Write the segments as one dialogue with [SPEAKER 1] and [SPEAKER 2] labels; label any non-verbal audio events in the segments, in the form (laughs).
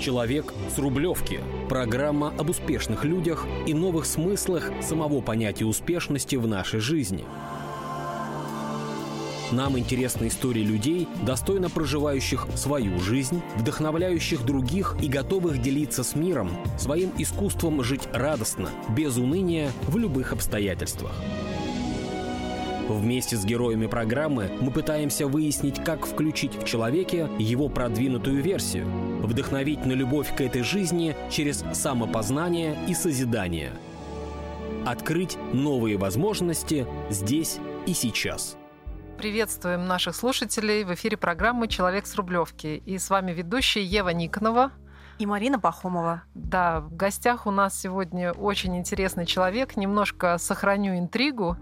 [SPEAKER 1] Человек с Рублевки. Программа об успешных людях и новых смыслах самого понятия успешности в нашей жизни. Нам интересны истории людей, достойно проживающих свою жизнь, вдохновляющих других и готовых делиться с миром своим искусством жить радостно, без уныния, в любых обстоятельствах. Вместе с героями программы мы пытаемся выяснить, как включить в человеке его продвинутую версию, вдохновить на любовь к этой жизни через самопознание и созидание. Открыть новые возможности здесь и сейчас.
[SPEAKER 2] Приветствуем наших слушателей в эфире программы «Человек с Рублевки». И с вами ведущая Ева Никонова –
[SPEAKER 3] и Марина Пахомова.
[SPEAKER 2] Да, в гостях у нас сегодня очень интересный человек. Немножко сохраню интригу.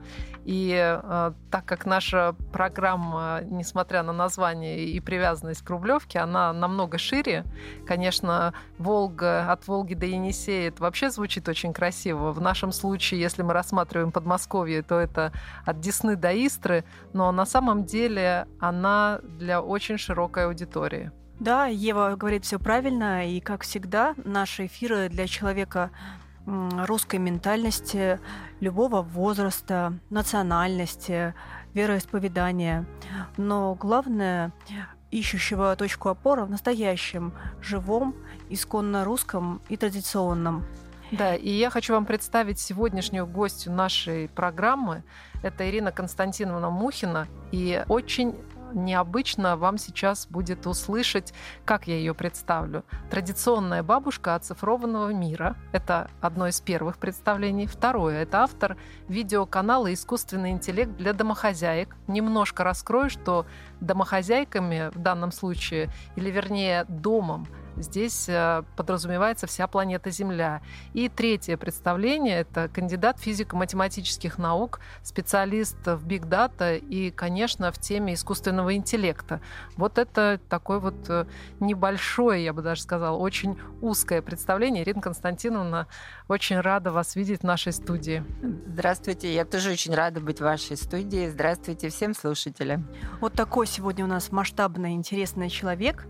[SPEAKER 2] И э, так как наша программа, несмотря на название и привязанность к Рублевке, она намного шире. Конечно, Волга от Волги до Енисея это вообще звучит очень красиво. В нашем случае, если мы рассматриваем Подмосковье, то это от Десны до Истры. Но на самом деле она для очень широкой аудитории.
[SPEAKER 3] Да, Ева говорит все правильно, и как всегда, наши эфиры для человека русской ментальности, любого возраста, национальности, вероисповедания. Но главное, ищущего точку опоры в настоящем, живом, исконно русском и традиционном.
[SPEAKER 2] Да, и я хочу вам представить сегодняшнюю гостью нашей программы. Это Ирина Константиновна Мухина. И очень необычно вам сейчас будет услышать, как я ее представлю. Традиционная бабушка оцифрованного мира. Это одно из первых представлений. Второе – это автор видеоканала «Искусственный интеллект для домохозяек». Немножко раскрою, что домохозяйками в данном случае, или вернее домом, Здесь э, подразумевается вся планета Земля. И третье представление – это кандидат физико-математических наук, специалист в биг дата и, конечно, в теме искусственного интеллекта. Вот это такое вот э, небольшое, я бы даже сказала, очень узкое представление. Ирина Константиновна, очень рада вас видеть в нашей студии.
[SPEAKER 4] Здравствуйте, я тоже очень рада быть в вашей студии. Здравствуйте всем слушателям.
[SPEAKER 3] Вот такой сегодня у нас масштабный, интересный человек.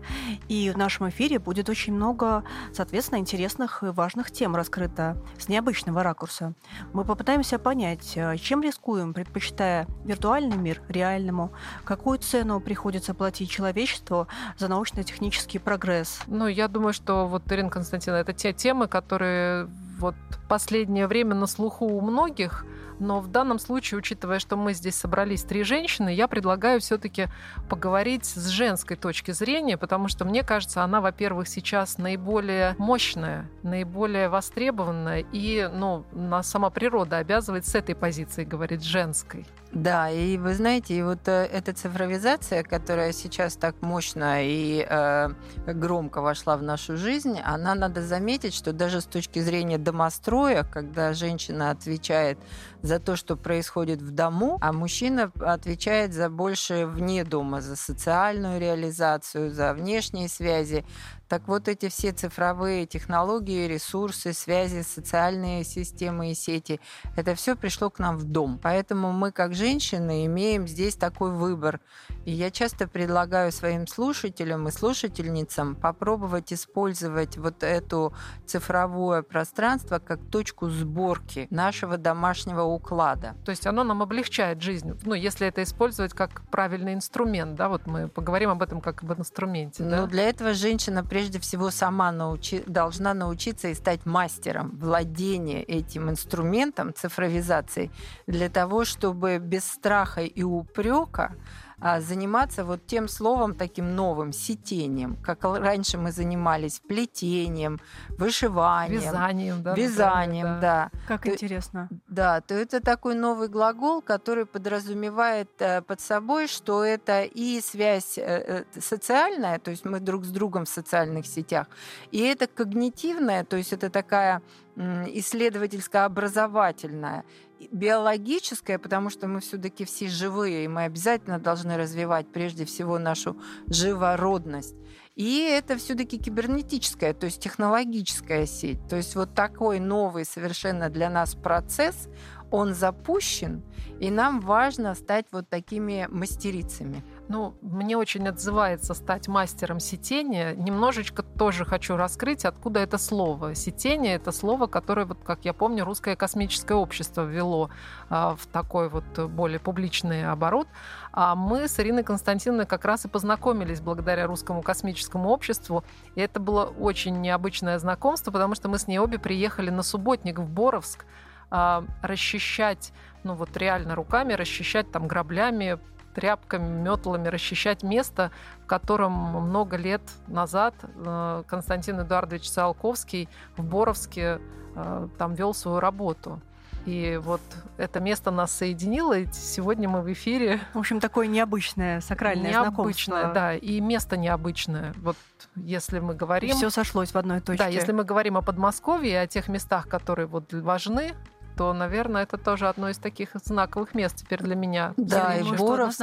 [SPEAKER 3] И в нашем эфире будет будет очень много, соответственно, интересных и важных тем раскрыто с необычного ракурса. Мы попытаемся понять, э, чем рискуем, предпочитая виртуальный мир реальному, какую цену приходится платить человечеству за научно-технический прогресс.
[SPEAKER 2] Ну, я думаю, что вот, Ирина Константиновна, это те темы, которые вот последнее время на слуху у многих, но в данном случае, учитывая, что мы здесь собрались три женщины, я предлагаю все-таки поговорить с женской точки зрения, потому что мне кажется, она, во-первых, сейчас наиболее мощная, наиболее востребованная, и ну, на сама природа обязывает с этой позиции говорить женской.
[SPEAKER 4] Да, и вы знаете, и вот э, эта цифровизация, которая сейчас так мощно и э, громко вошла в нашу жизнь, она надо заметить, что даже с точки зрения домостроя, когда женщина отвечает за то, что происходит в дому, а мужчина отвечает за больше вне дома, за социальную реализацию, за внешние связи, так вот эти все цифровые технологии, ресурсы, связи, социальные системы и сети, это все пришло к нам в дом. Поэтому мы, как женщины, имеем здесь такой выбор. И я часто предлагаю своим слушателям и слушательницам попробовать использовать вот это цифровое пространство как точку сборки нашего домашнего уклада.
[SPEAKER 2] То есть оно нам облегчает жизнь, ну, если это использовать как правильный инструмент, да, вот мы поговорим об этом как об инструменте.
[SPEAKER 4] Да? Ну, для этого женщина прежде всего сама научи, должна научиться и стать мастером владения этим инструментом цифровизации для того, чтобы без страха и упрека заниматься вот тем словом таким новым, сетением, как раньше мы занимались плетением, вышиванием.
[SPEAKER 2] Вязанием, да.
[SPEAKER 4] Вязанием, да. да.
[SPEAKER 3] Как то, интересно.
[SPEAKER 4] Да, то это такой новый глагол, который подразумевает э, под собой, что это и связь э, э, социальная, то есть мы друг с другом в социальных сетях, и это когнитивная, то есть это такая исследовательско-образовательная, биологическая, потому что мы все-таки все живые, и мы обязательно должны развивать прежде всего нашу живородность. И это все-таки кибернетическая, то есть технологическая сеть. То есть вот такой новый совершенно для нас процесс, он запущен, и нам важно стать вот такими мастерицами.
[SPEAKER 2] Ну, мне очень отзывается стать мастером сетения. Немножечко тоже хочу раскрыть, откуда это слово. Сетение — это слово, которое, вот, как я помню, русское космическое общество ввело а, в такой вот более публичный оборот. А мы с Ириной Константиновной как раз и познакомились благодаря русскому космическому обществу. И это было очень необычное знакомство, потому что мы с ней обе приехали на субботник в Боровск а, расчищать, ну вот реально руками расчищать там граблями тряпками, метлами расчищать место, в котором много лет назад э, Константин Эдуардович Циолковский в Боровске э, там вел свою работу. И вот это место нас соединило, и сегодня мы в эфире.
[SPEAKER 3] В общем, такое необычное сакральное
[SPEAKER 2] необычное,
[SPEAKER 3] знакомство.
[SPEAKER 2] да, и место необычное. Вот если мы говорим...
[SPEAKER 3] Все сошлось в одной точке.
[SPEAKER 2] Да, если мы говорим о Подмосковье и о тех местах, которые вот важны, то, наверное, это тоже одно из таких знаковых мест теперь для меня.
[SPEAKER 4] Да,
[SPEAKER 3] и
[SPEAKER 4] Боровск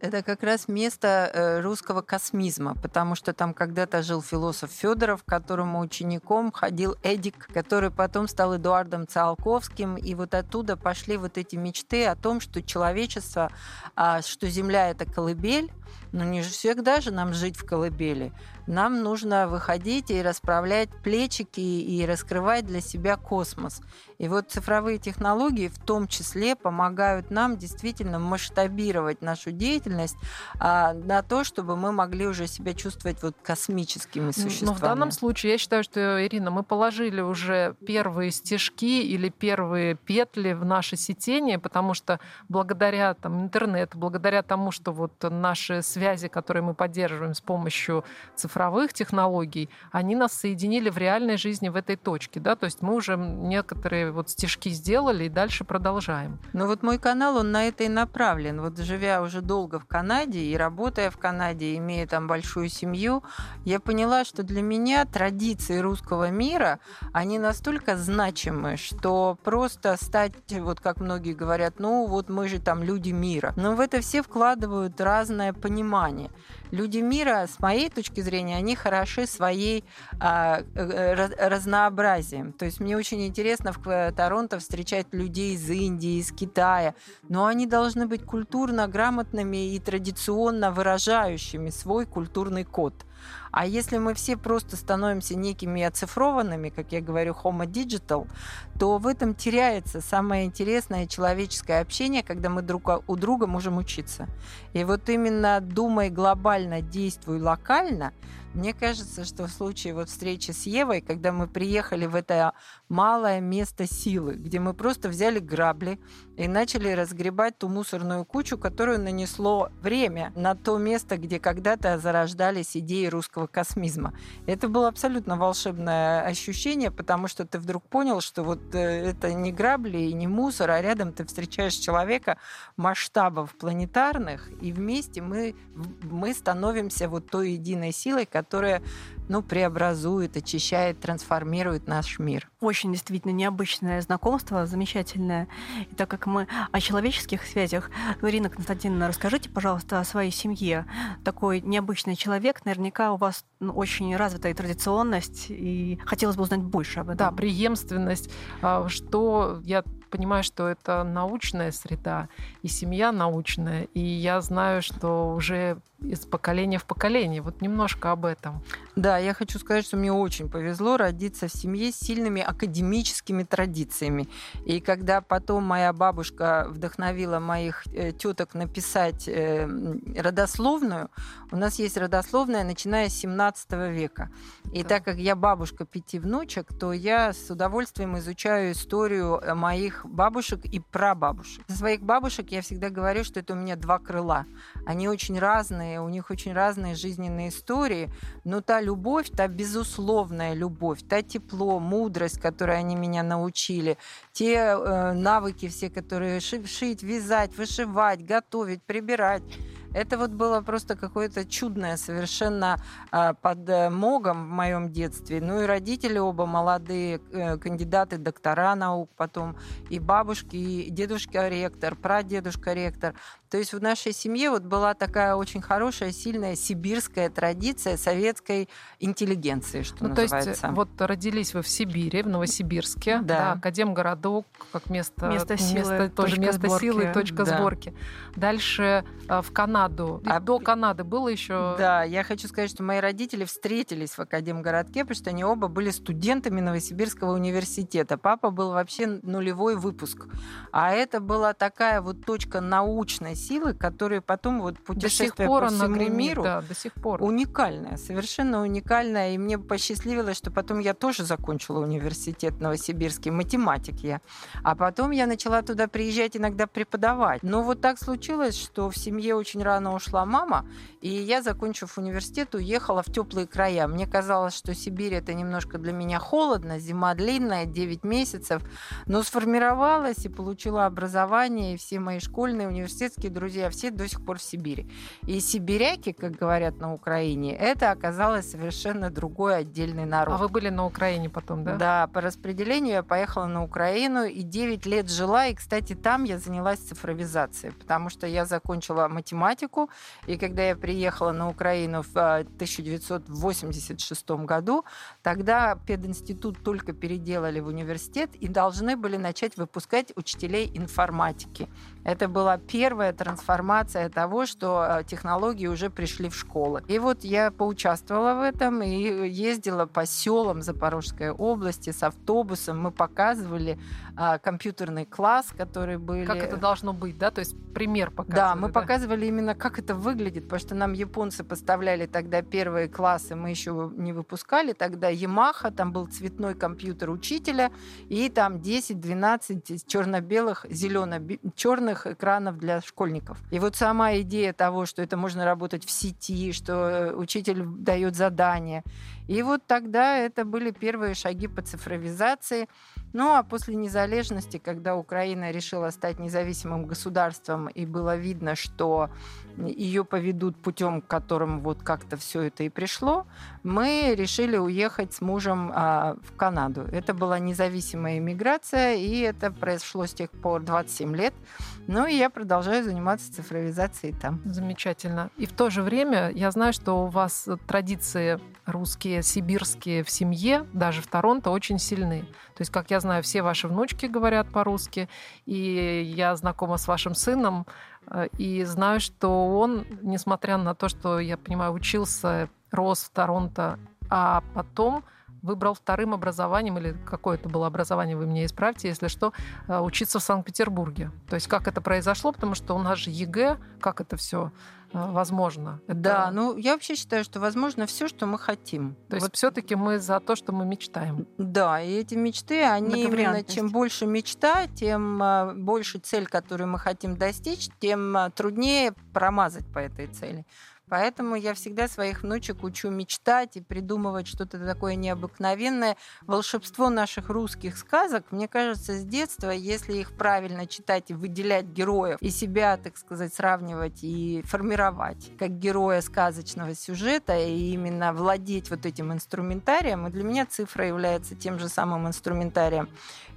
[SPEAKER 4] это как раз место э, русского космизма, потому что там когда-то жил философ Федоров, которому учеником ходил Эдик, который потом стал Эдуардом Циолковским, и вот оттуда пошли вот эти мечты о том, что человечество, а, что Земля — это колыбель, но не всегда же нам жить в колыбели. Нам нужно выходить и расправлять плечики и раскрывать для себя космос. И вот цифровые технологии в том числе помогают нам действительно масштабировать нашу деятельность а, на то, чтобы мы могли уже себя чувствовать вот космическими существами.
[SPEAKER 2] Но в данном случае я считаю, что, Ирина, мы положили уже первые стежки или первые петли в наше сетение, потому что благодаря там, интернету, благодаря тому, что вот наши связи, которые мы поддерживаем с помощью цифровых технологий, они нас соединили в реальной жизни в этой точке. Да? То есть мы уже некоторые вот стежки сделали и дальше продолжаем.
[SPEAKER 4] Ну вот мой канал, он на это и направлен. Вот живя уже долго в Канаде и работая в Канаде, имея там большую семью, я поняла, что для меня традиции русского мира, они настолько значимы, что просто стать, вот как многие говорят, ну вот мы же там люди мира. Но в это все вкладывают разное понимание. Люди мира, с моей точки зрения, они хороши своей а, э, разнообразием. То есть мне очень интересно в Торонто встречать людей из Индии, из Китая, но они должны быть культурно грамотными и традиционно выражающими свой культурный код. А если мы все просто становимся некими оцифрованными, как я говорю, homo digital, то в этом теряется самое интересное человеческое общение, когда мы друг у друга можем учиться. И вот именно думай глобально, действуй локально, мне кажется, что в случае вот встречи с Евой, когда мы приехали в это малое место силы, где мы просто взяли грабли и начали разгребать ту мусорную кучу, которую нанесло время на то место, где когда-то зарождались идеи русского космизма. Это было абсолютно волшебное ощущение, потому что ты вдруг понял, что вот э, это не грабли и не мусор, а рядом ты встречаешь человека масштабов планетарных, и вместе мы, мы становимся вот той единой силой, которая ну, преобразует, очищает, трансформирует наш мир.
[SPEAKER 3] Очень действительно необычное знакомство, замечательное. И так как мы о человеческих связях, Ирина Константиновна, расскажите, пожалуйста, о своей семье. Такой необычный человек, наверняка у вас ну, очень развитая традиционность, и хотелось бы узнать больше об этом.
[SPEAKER 2] Да, преемственность. А, что я понимаю, что это научная среда, и семья научная, и я знаю, что уже из поколения в поколение. Вот немножко об этом.
[SPEAKER 4] Да, я хочу сказать, что мне очень повезло родиться в семье с сильными академическими традициями. И когда потом моя бабушка вдохновила моих э, теток написать э, родословную, у нас есть родословная, начиная с 17 века. И да. так как я бабушка пяти внучек, то я с удовольствием изучаю историю э, моих бабушек и прабабушек. За своих бабушек я всегда говорю, что это у меня два крыла. Они очень разные, у них очень разные жизненные истории, но та любовь, та безусловная любовь, та тепло, мудрость, которой они меня научили, те э, навыки все, которые шить, вязать, вышивать, готовить, прибирать, это вот было просто какое-то чудное совершенно а, под э, в моем детстве. Ну и родители оба молодые, э, кандидаты, доктора наук потом, и бабушки, и дедушка ректор, прадедушка ректор. То есть в нашей семье вот была такая очень хорошая, сильная сибирская традиция советской интеллигенции, что
[SPEAKER 2] ну,
[SPEAKER 4] называется.
[SPEAKER 2] То есть вот родились вы в Сибири, в Новосибирске, да, да Академгородок, как место,
[SPEAKER 3] место силы,
[SPEAKER 2] место, тоже место
[SPEAKER 3] сборки.
[SPEAKER 2] силы и точка
[SPEAKER 4] да.
[SPEAKER 2] сборки. Дальше э, в Канаду. И
[SPEAKER 4] А-
[SPEAKER 2] до Канады было еще.
[SPEAKER 4] Да, я хочу сказать, что мои родители встретились в Академгородке, потому что они оба были студентами Новосибирского университета. Папа был вообще нулевой выпуск. А это была такая вот точка научной силы, которая потом вот путешествуя по всему
[SPEAKER 2] гремит,
[SPEAKER 4] миру,
[SPEAKER 2] да, до сих пор.
[SPEAKER 4] уникальная, совершенно уникальная. И мне посчастливилось, что потом я тоже закончила университет новосибирский, математик я. А потом я начала туда приезжать иногда преподавать. Но вот так случилось, что в семье очень рано ушла мама, и я, закончив университет, уехала в теплые края. Мне казалось, что Сибирь это немножко для меня холодно, зима длинная, 9 месяцев, но сформировалась и получила образование, и все мои школьные, университетские друзья, все до сих пор в Сибири. И сибиряки, как говорят на Украине, это оказалось совершенно другой отдельный народ.
[SPEAKER 2] А вы были на Украине потом, да?
[SPEAKER 4] Да, по распределению я поехала на Украину и 9 лет жила. И, кстати, там я занялась цифровизацией, потому что я закончила математику. И когда я приехала на Украину в а, 1986 году, тогда пединститут только переделали в университет и должны были начать выпускать учителей информатики. Это была первая трансформация того, что а, технологии уже пришли в школы. И вот я поучаствовала в этом и ездила по селам Запорожской области с автобусом. Мы показывали а, компьютерный класс, который были...
[SPEAKER 2] Как это должно быть, да? То есть пример показывали.
[SPEAKER 4] Да, мы показывали именно, как это выглядит, потому что нам японцы поставляли тогда первые классы, мы еще не выпускали тогда Yamaha, там был цветной компьютер учителя, и там 10-12 черно-белых, зелено-черных экранов для школьников. И вот сама идея того, что это можно работать в сети, что э, учитель дает задания. И вот тогда это были первые шаги по цифровизации. Ну а после незалежности, когда Украина решила стать независимым государством, и было видно, что ее поведут путем, к которому вот как-то все это и пришло, мы решили уехать с мужем а, в Канаду. Это была независимая иммиграция, и это произошло с тех пор 27 лет. Ну и я продолжаю заниматься цифровизацией там.
[SPEAKER 2] Замечательно. И в то же время я знаю, что у вас традиции русские, сибирские в семье, даже в Торонто, очень сильны. То есть, как я знаю, все ваши внучки говорят по-русски, и я знакома с вашим сыном, э, и знаю, что он, несмотря на то, что, я понимаю, учился, рос в Торонто, а потом выбрал вторым образованием, или какое это было образование, вы меня исправьте, если что, э, учиться в Санкт-Петербурге. То есть как это произошло, потому что у нас же ЕГЭ, как это все возможно. Это...
[SPEAKER 4] Да, ну я вообще считаю, что возможно все, что мы хотим.
[SPEAKER 2] То есть вот все-таки мы за то, что мы мечтаем.
[SPEAKER 4] Да, и эти мечты, они именно чем больше мечта, тем а, больше цель, которую мы хотим достичь, тем а, труднее промазать по этой цели. Поэтому я всегда своих внучек учу мечтать и придумывать что-то такое необыкновенное. Волшебство наших русских сказок, мне кажется, с детства, если их правильно читать и выделять героев, и себя, так сказать, сравнивать и формировать как героя сказочного сюжета, и именно владеть вот этим инструментарием, и для меня цифра является тем же самым инструментарием.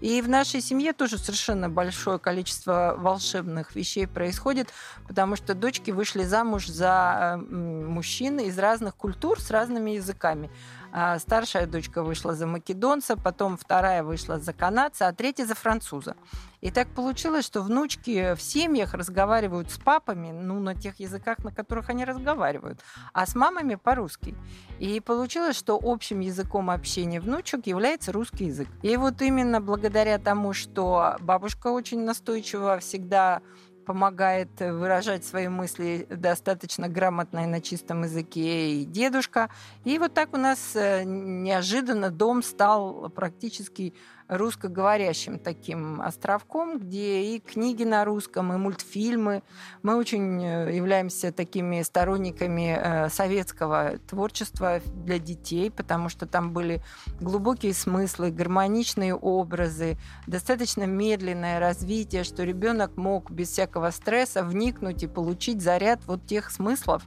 [SPEAKER 4] И в нашей семье тоже совершенно большое количество волшебных вещей происходит, потому что дочки вышли замуж за э, мужчин из разных культур с разными языками. А Старшая дочка вышла за македонца, потом вторая вышла за канадца, а третья за француза. И так получилось, что внучки в семьях разговаривают с папами, ну, на тех языках, на которых они разговаривают, а с мамами по-русски. И получилось, что общим языком общения внучек является русский язык. И вот именно благодаря тому, что бабушка очень настойчиво всегда помогает выражать свои мысли достаточно грамотно и на чистом языке, и дедушка. И вот так у нас э, неожиданно дом стал практически русскоговорящим таким островком, где и книги на русском, и мультфильмы. Мы очень э, являемся такими сторонниками э, советского творчества для детей, потому что там были глубокие смыслы, гармоничные образы, достаточно медленное развитие, что ребенок мог без всякого стресса вникнуть и получить заряд вот тех смыслов,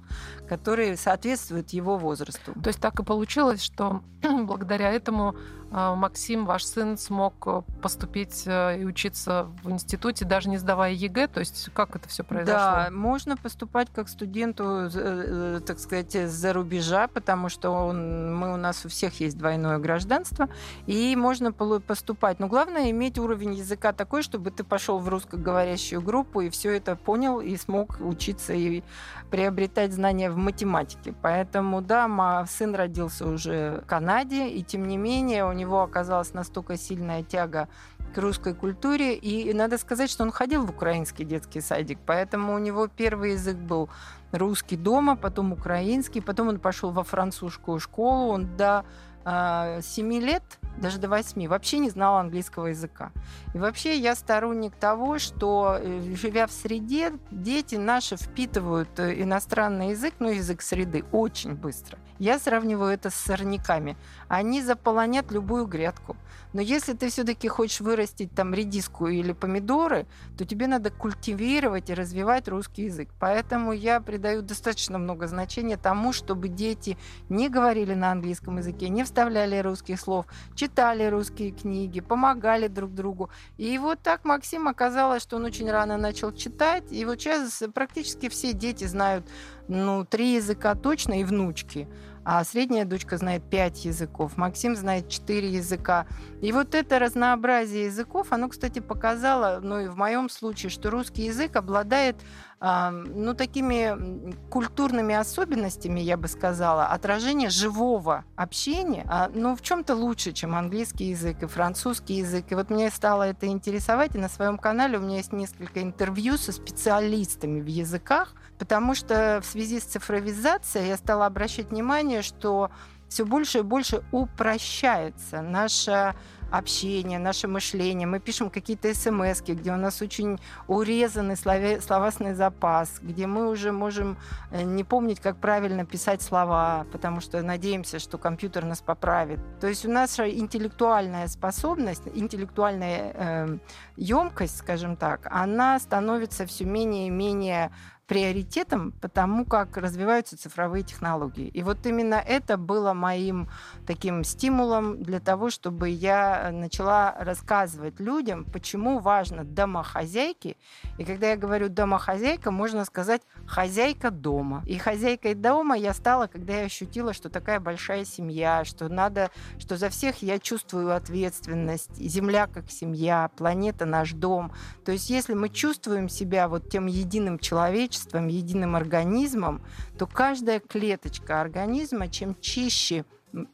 [SPEAKER 4] которые соответствуют его возрасту.
[SPEAKER 2] То есть так и получилось, что (clears throat) благодаря этому Максим, ваш сын смог э, поступить э, и учиться в институте, даже не сдавая ЕГЭ? То есть как это все произошло?
[SPEAKER 4] Да, можно поступать как студенту, э, так сказать, за рубежа, потому что он, мы, у нас у всех есть двойное гражданство, и можно поступать. Но главное иметь уровень языка такой, чтобы ты пошел в русскоговорящую группу и все это понял и смог учиться и приобретать знания в математике. Поэтому, да, сын родился уже в Канаде, и тем не менее у него оказалась настолько сильная тяга к русской культуре. И надо сказать, что он ходил в украинский детский садик, поэтому у него первый язык был русский дома, потом украинский, потом он пошел во французскую школу, он до э, 7 лет, даже до 8, вообще не знал английского языка. И вообще я сторонник того, что, э, живя в среде, дети наши впитывают э, иностранный язык, ну, язык среды, очень быстро. Я сравниваю это с сорняками. Они заполонят любую грядку. Но если ты все-таки хочешь вырастить там редиску или помидоры, то тебе надо культивировать и развивать русский язык. Поэтому я придаю достаточно много значения тому, чтобы дети не говорили на английском языке, не вставляли русских слов, читали русские книги, помогали друг другу. И вот так Максим оказалось, что он очень рано начал читать. И вот сейчас практически все дети знают ну, три языка точно и внучки а средняя дочка знает пять языков, Максим знает четыре языка. И вот это разнообразие языков, оно, кстати, показало, ну и в моем случае, что русский язык обладает ну, такими культурными особенностями, я бы сказала, отражение живого общения, а, ну, в чем-то лучше, чем английский язык и французский язык. И вот мне стало это интересовать, и на своем канале у меня есть несколько интервью со специалистами в языках, потому что в связи с цифровизацией я стала обращать внимание, что все больше и больше упрощается наша общение, наше мышление. Мы пишем какие-то смс, где у нас очень урезанный словесный запас, где мы уже можем э, не помнить, как правильно писать слова, потому что надеемся, что компьютер нас поправит. То есть у нас интеллектуальная способность, интеллектуальная э, емкость, скажем так, она становится все менее и менее приоритетом, потому как развиваются цифровые технологии. И вот именно это было моим таким стимулом для того, чтобы я начала рассказывать людям, почему важно домохозяйки. И когда я говорю домохозяйка, можно сказать хозяйка дома. И хозяйкой дома я стала, когда я ощутила, что такая большая семья, что надо, что за всех я чувствую ответственность. Земля как семья, планета наш дом. То есть если мы чувствуем себя вот тем единым человечеством, человечеством, единым организмом, то каждая клеточка организма, чем чище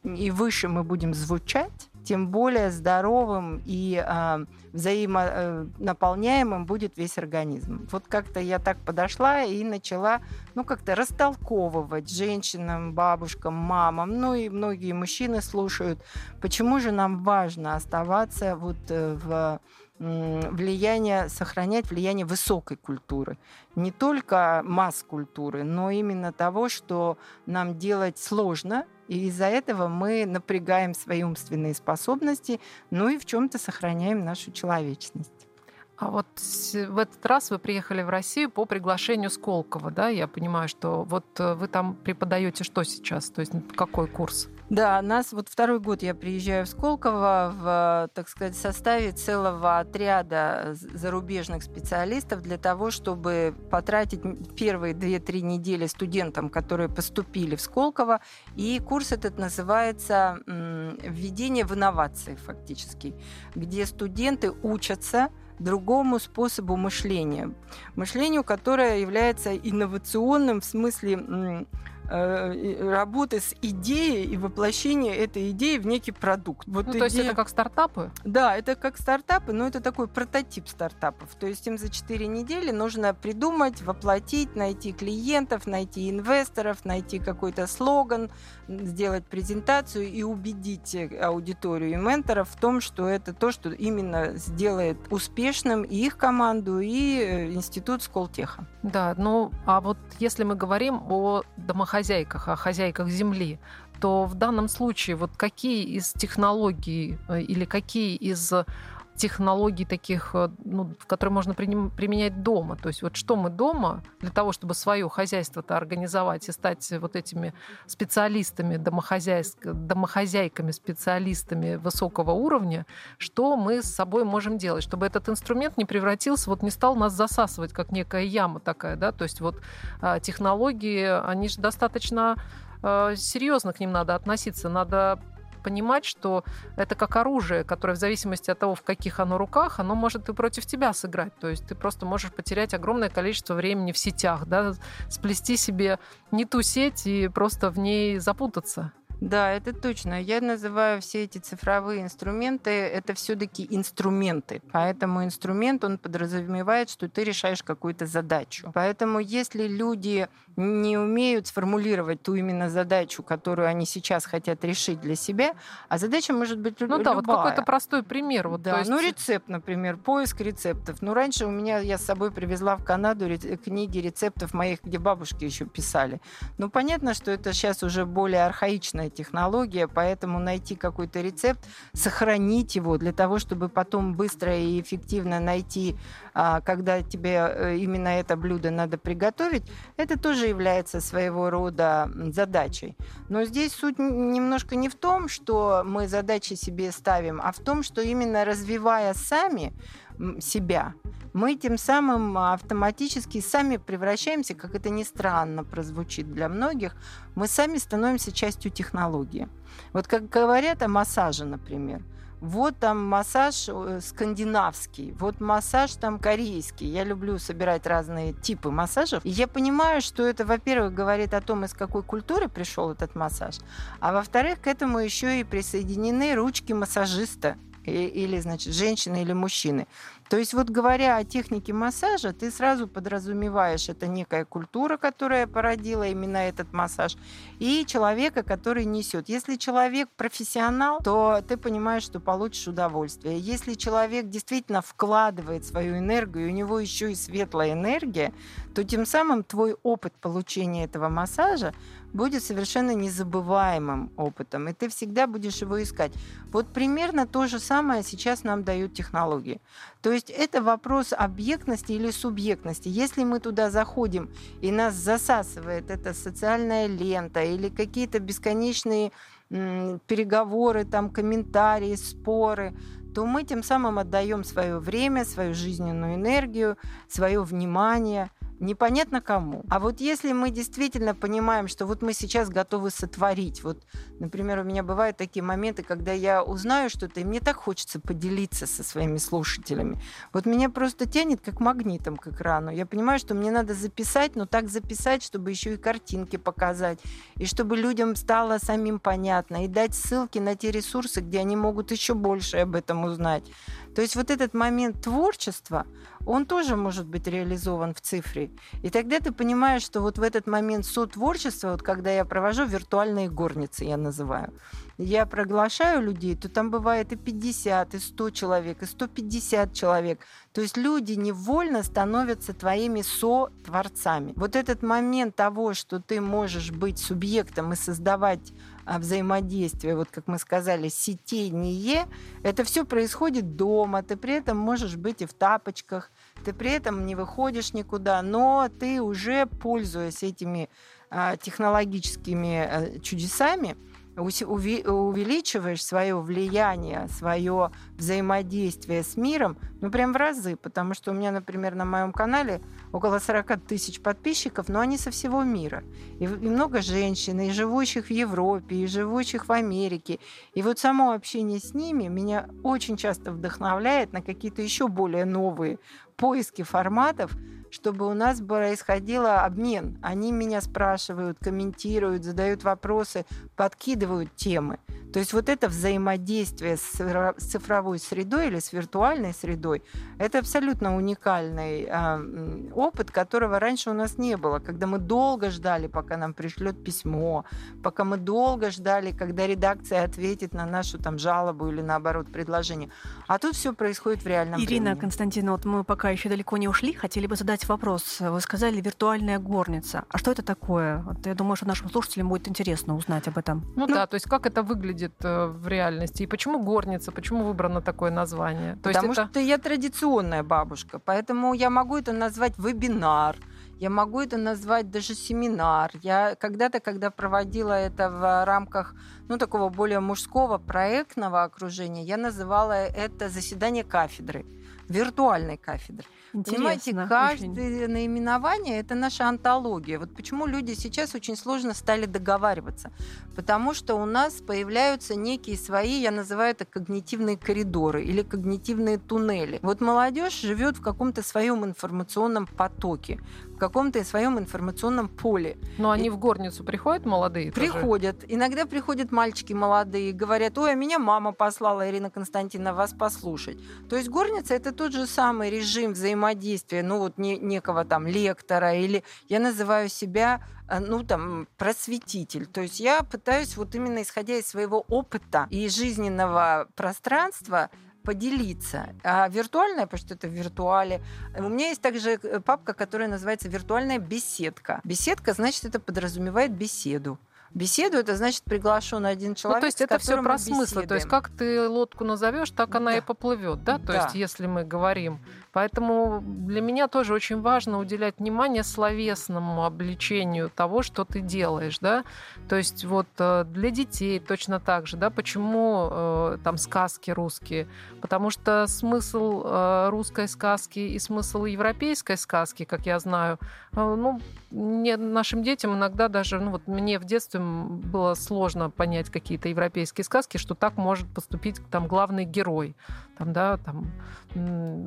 [SPEAKER 4] и выше мы будем звучать, тем более здоровым и э, взаимонаполняемым будет весь организм. Вот как-то я так подошла и начала, ну, как-то растолковывать женщинам, бабушкам, мамам, ну и многие мужчины слушают, почему же нам важно оставаться вот э, в влияние, сохранять влияние высокой культуры. Не только масс-культуры, но именно того, что нам делать сложно, и из-за этого мы напрягаем свои умственные способности, ну и в чем-то сохраняем нашу человечность.
[SPEAKER 2] А вот в этот раз вы приехали в Россию по приглашению Сколково, да? Я понимаю, что вот э, вы там преподаете что сейчас? То есть какой курс?
[SPEAKER 4] Да, нас вот второй год я приезжаю в Сколково в, так сказать, составе целого отряда зарубежных специалистов для того, чтобы потратить первые 2-3 недели студентам, которые поступили в Сколково. И курс этот называется «Введение в инновации» фактически, где студенты учатся другому способу мышления. Мышлению, которое является инновационным в смысле работы с идеей и воплощение этой идеи в некий продукт.
[SPEAKER 2] Вот ну, идея... То есть это как стартапы?
[SPEAKER 4] Да, это как стартапы, но это такой прототип стартапов. То есть им за 4 недели нужно придумать, воплотить, найти клиентов, найти инвесторов, найти какой-то слоган, сделать презентацию и убедить аудиторию и менторов в том, что это то, что именно сделает успешным и их команду, и э, институт Сколтеха.
[SPEAKER 2] Да, ну а вот если мы говорим о домохозяйстве, хозяйках, о хозяйках земли, то в данном случае вот какие из технологий э, или какие из технологий таких, э, ну, которые можно применять дома. То есть вот что мы дома для того, чтобы свое хозяйство-то организовать и стать вот этими специалистами, домохозяйками, специалистами высокого уровня, что мы с собой можем делать, чтобы этот инструмент не превратился, вот не стал нас засасывать, как некая яма такая, да, то есть вот а, технологии, они же достаточно а, серьезно к ним надо относиться, надо понимать, что это как оружие, которое в зависимости от того, в каких оно руках, оно может и против тебя сыграть. То есть ты просто можешь потерять огромное количество времени в сетях, да, сплести себе не ту сеть и просто в ней запутаться.
[SPEAKER 4] Да, это точно. Я называю все эти цифровые инструменты, это все-таки инструменты. Поэтому инструмент, он подразумевает, что ты решаешь какую-то задачу. Поэтому если люди не умеют сформулировать ту именно задачу, которую они сейчас хотят решить для себя, а задача может быть ну, любая.
[SPEAKER 2] Ну да, вот какой-то простой пример. Вот,
[SPEAKER 4] да, есть... ну рецепт, например, поиск рецептов. Ну раньше у меня, я с собой привезла в Канаду книги рецептов моих, где бабушки еще писали. Ну понятно, что это сейчас уже более архаичная технология, поэтому найти какой-то рецепт, сохранить его для того, чтобы потом быстро и эффективно найти, а, когда тебе э, именно это блюдо надо приготовить, это тоже является своего рода задачей. Но здесь суть немножко не в том, что мы задачи себе ставим, а в том, что именно развивая сами себя, мы тем самым автоматически сами превращаемся, как это ни странно прозвучит для многих, мы сами становимся частью технологии. Вот как говорят о массаже, например, вот там массаж э, скандинавский, вот массаж там корейский. Я люблю собирать разные типы массажев. И я понимаю, что это, во-первых, говорит о том, из какой культуры пришел этот массаж, а во-вторых, к этому еще и присоединены ручки массажиста или, значит, женщины или мужчины. То есть вот говоря о технике массажа, ты сразу подразумеваешь, это некая культура, которая породила именно этот массаж, и человека, который несет. Если человек профессионал, то ты понимаешь, что получишь удовольствие. Если человек действительно вкладывает свою энергию, у него еще и светлая энергия, то тем самым твой опыт получения этого массажа будет совершенно незабываемым опытом, и ты всегда будешь его искать. Вот примерно то же самое сейчас нам дают технологии. То есть это вопрос объектности или субъектности. Если мы туда заходим и нас засасывает эта социальная лента или какие-то бесконечные переговоры, там, комментарии, споры, то мы тем самым отдаем свое время, свою жизненную энергию, свое внимание – непонятно кому. А вот если мы действительно понимаем, что вот мы сейчас готовы сотворить, вот, например, у меня бывают такие моменты, когда я узнаю что-то, и мне так хочется поделиться со своими слушателями. Вот меня просто тянет как магнитом к экрану. Я понимаю, что мне надо записать, но так записать, чтобы еще и картинки показать, и чтобы людям стало самим понятно, и дать ссылки на те ресурсы, где они могут еще больше об этом узнать. То есть вот этот момент творчества, он тоже может быть реализован в цифре. И тогда ты понимаешь, что вот в этот момент сотворчества, вот когда я провожу виртуальные горницы, я называю, я приглашаю людей, то там бывает и 50, и 100 человек, и 150 человек. То есть люди невольно становятся твоими сотворцами. Вот этот момент того, что ты можешь быть субъектом и создавать а, взаимодействие, вот как мы сказали, сетей не это все происходит дома, ты при этом можешь быть и в тапочках, ты при этом не выходишь никуда, но ты уже, пользуясь этими а, технологическими а, чудесами, увеличиваешь свое влияние, свое взаимодействие с миром, ну прям в разы, потому что у меня, например, на моем канале около 40 тысяч подписчиков, но они со всего мира. И, и много женщин, и живущих в Европе, и живущих в Америке. И вот само общение с ними меня очень часто вдохновляет на какие-то еще более новые поиски форматов, чтобы у нас происходил обмен. Они меня спрашивают, комментируют, задают вопросы, подкидывают темы. То есть вот это взаимодействие с цифровой средой или с виртуальной средой, это абсолютно уникальный э, опыт, которого раньше у нас не было, когда мы долго ждали, пока нам пришлет письмо, пока мы долго ждали, когда редакция ответит на нашу там жалобу или наоборот предложение. А тут все происходит в реальном
[SPEAKER 3] Ирина
[SPEAKER 4] времени.
[SPEAKER 3] Константиновна, вот мы пока еще далеко не ушли, хотели бы задать вопрос. Вы сказали виртуальная горница. А что это такое? Вот я думаю, что нашим слушателям будет интересно узнать об этом.
[SPEAKER 2] Ну, ну да, то есть как это выглядит э, в реальности? И почему горница? Почему выбрано такое название? То
[SPEAKER 4] Потому это... что я традиционная бабушка, поэтому я могу это назвать вебинар, я могу это назвать даже семинар. Я когда-то, когда проводила это в рамках ну, такого более мужского проектного окружения, я называла это заседание кафедры, виртуальной кафедры. Интересно, Понимаете, каждое очень. наименование это наша антология. Вот почему люди сейчас очень сложно стали договариваться. Потому что у нас появляются некие свои, я называю это когнитивные коридоры или когнитивные туннели. Вот молодежь живет в каком-то своем информационном потоке, в каком-то своем информационном поле.
[SPEAKER 2] Но они и... в горницу приходят молодые?
[SPEAKER 4] Приходят. Тоже? Иногда приходят мальчики молодые, говорят, ой, а меня мама послала, Ирина Константиновна, вас послушать. То есть горница это тот же самый режим взаимодействия взаимодействия, ну вот не, некого там лектора или я называю себя э, ну, там, просветитель. То есть я пытаюсь вот именно исходя из своего опыта и жизненного пространства поделиться. А виртуальная, потому что это в виртуале. У меня есть также э, папка, которая называется «Виртуальная беседка». Беседка, значит, это подразумевает беседу. Беседу это значит приглашен один человек. Ну,
[SPEAKER 2] то есть это все про смысл. То есть как ты лодку назовешь, так да. она и поплывет, да? То да. есть если мы говорим Поэтому для меня тоже очень важно уделять внимание словесному обличению того, что ты делаешь, да. То есть вот э, для детей точно так же, да, почему э, там сказки русские? Потому что смысл э, русской сказки и смысл европейской сказки, как я знаю, ну, не, нашим детям иногда даже, ну вот мне в детстве было сложно понять какие-то европейские сказки, что так может поступить там главный герой. Там, да, там,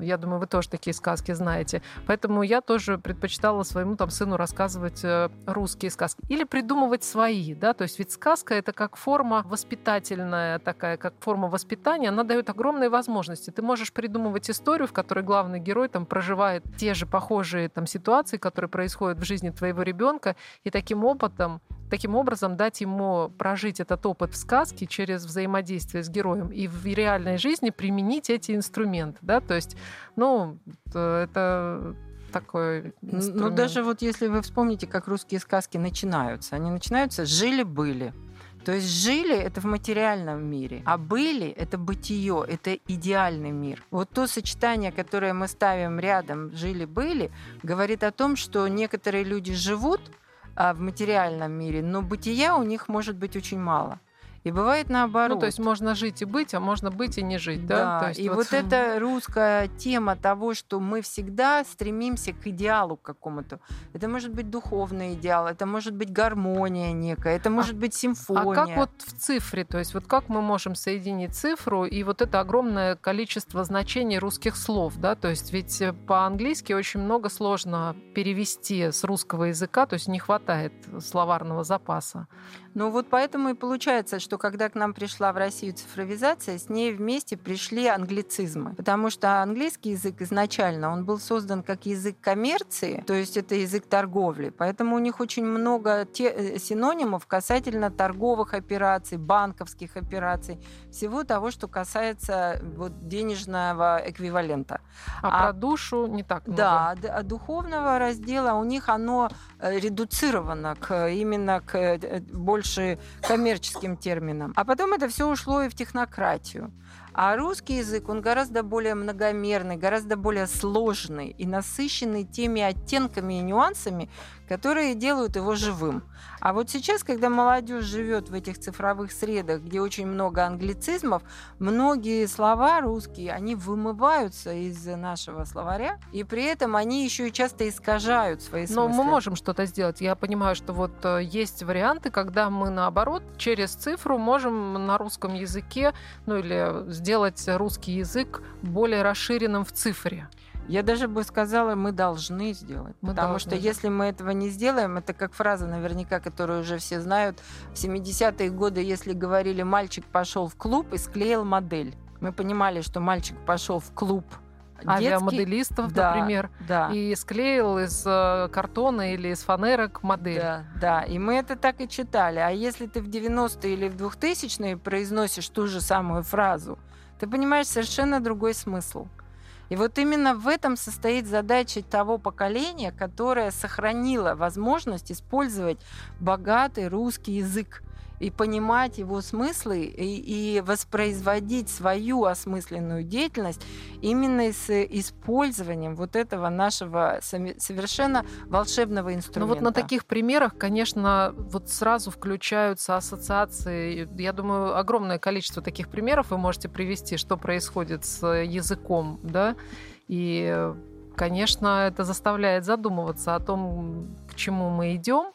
[SPEAKER 2] я думаю, вы тоже такие сказки знаете. Поэтому я тоже предпочитала своему там сыну рассказывать э, русские сказки. Или придумывать свои, да, то есть ведь сказка это как форма воспитательная такая, как форма воспитания, она дает огромные возможности. Ты можешь придумывать историю, в которой главный герой там проживает те же похожие там ситуации, которые происходят в жизни твоего ребенка, и таким опытом таким образом дать ему прожить этот опыт в сказке через взаимодействие с героем и в реальной жизни применить эти инструменты, да, то есть, ну, это такой инструмент.
[SPEAKER 4] Ну, даже вот если вы вспомните, как русские сказки начинаются, они начинаются «жили-были», то есть жили это в материальном мире, а были это бытие, это идеальный мир. Вот то сочетание, которое мы ставим рядом жили-были, говорит о том, что некоторые люди живут, а, в материальном мире, но бытия у них может быть очень мало. И бывает наоборот.
[SPEAKER 2] Ну, то есть можно жить и быть, а можно быть и не жить, да?
[SPEAKER 4] Да,
[SPEAKER 2] то есть
[SPEAKER 4] и вот... вот (laughs) эта русская тема того, что мы всегда стремимся к идеалу какому-то. Это может быть духовный идеал, это может быть гармония некая, это а может а, быть симфония.
[SPEAKER 2] А как вот в цифре, то есть вот как мы можем соединить цифру и вот это огромное количество значений русских слов, да? То есть ведь э, по-английски очень много сложно перевести с русского языка, то есть не хватает словарного запаса.
[SPEAKER 4] Ну вот поэтому и получается, что когда к нам пришла в Россию цифровизация, с ней вместе пришли англицизмы. Потому что английский язык изначально, он был создан как язык коммерции, то есть это язык торговли. Поэтому у них очень много те, э, синонимов касательно торговых операций, банковских операций, всего того, что касается вот, денежного эквивалента.
[SPEAKER 2] А, а про душу не так много.
[SPEAKER 4] Да, а духовного раздела у них оно э, редуцировано к, именно к э, больше больше коммерческим терминам. А потом это все ушло и в технократию. А русский язык, он гораздо более многомерный, гораздо более сложный и насыщенный теми оттенками и нюансами, которые делают его живым. А вот сейчас, когда молодежь живет в этих цифровых средах, где очень много англицизмов, многие слова русские, они вымываются из нашего словаря, и при этом они еще и часто искажают свои смыслы.
[SPEAKER 2] Но мы можем что-то сделать. Я понимаю, что вот э, есть варианты, когда мы наоборот через цифру можем на русском языке, ну или сделать русский язык более расширенным в цифре.
[SPEAKER 4] Я даже бы сказала, мы должны сделать. Мы потому должны, что если мы этого не сделаем, это как фраза наверняка, которую уже все знают. В 70-е годы, если говорили, мальчик пошел в клуб и склеил модель. Мы понимали, что мальчик пошел в клуб
[SPEAKER 2] авиамоделистов, да, например, да. и склеил из э, картона или из фанерок модель.
[SPEAKER 4] Да, да, и мы это так и читали. А если ты в 90-е или в 2000-е произносишь ту же самую фразу, ты понимаешь совершенно другой смысл. И вот именно в этом состоит задача того поколения, которое сохранило возможность использовать богатый русский язык и понимать его смыслы и, и воспроизводить свою осмысленную деятельность именно с использованием вот этого нашего совершенно волшебного инструмента. Ну
[SPEAKER 2] вот на таких примерах, конечно, вот сразу включаются ассоциации. Я думаю, огромное количество таких примеров вы можете привести, что происходит с языком, да, и конечно, это заставляет задумываться о том, к чему мы идем,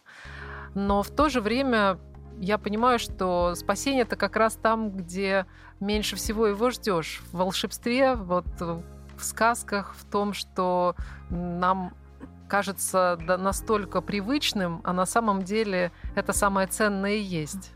[SPEAKER 2] но в то же время я понимаю, что спасение это как раз там, где меньше всего его ждешь. В волшебстве, вот в сказках, в том, что нам кажется настолько привычным, а на самом деле это самое ценное и есть.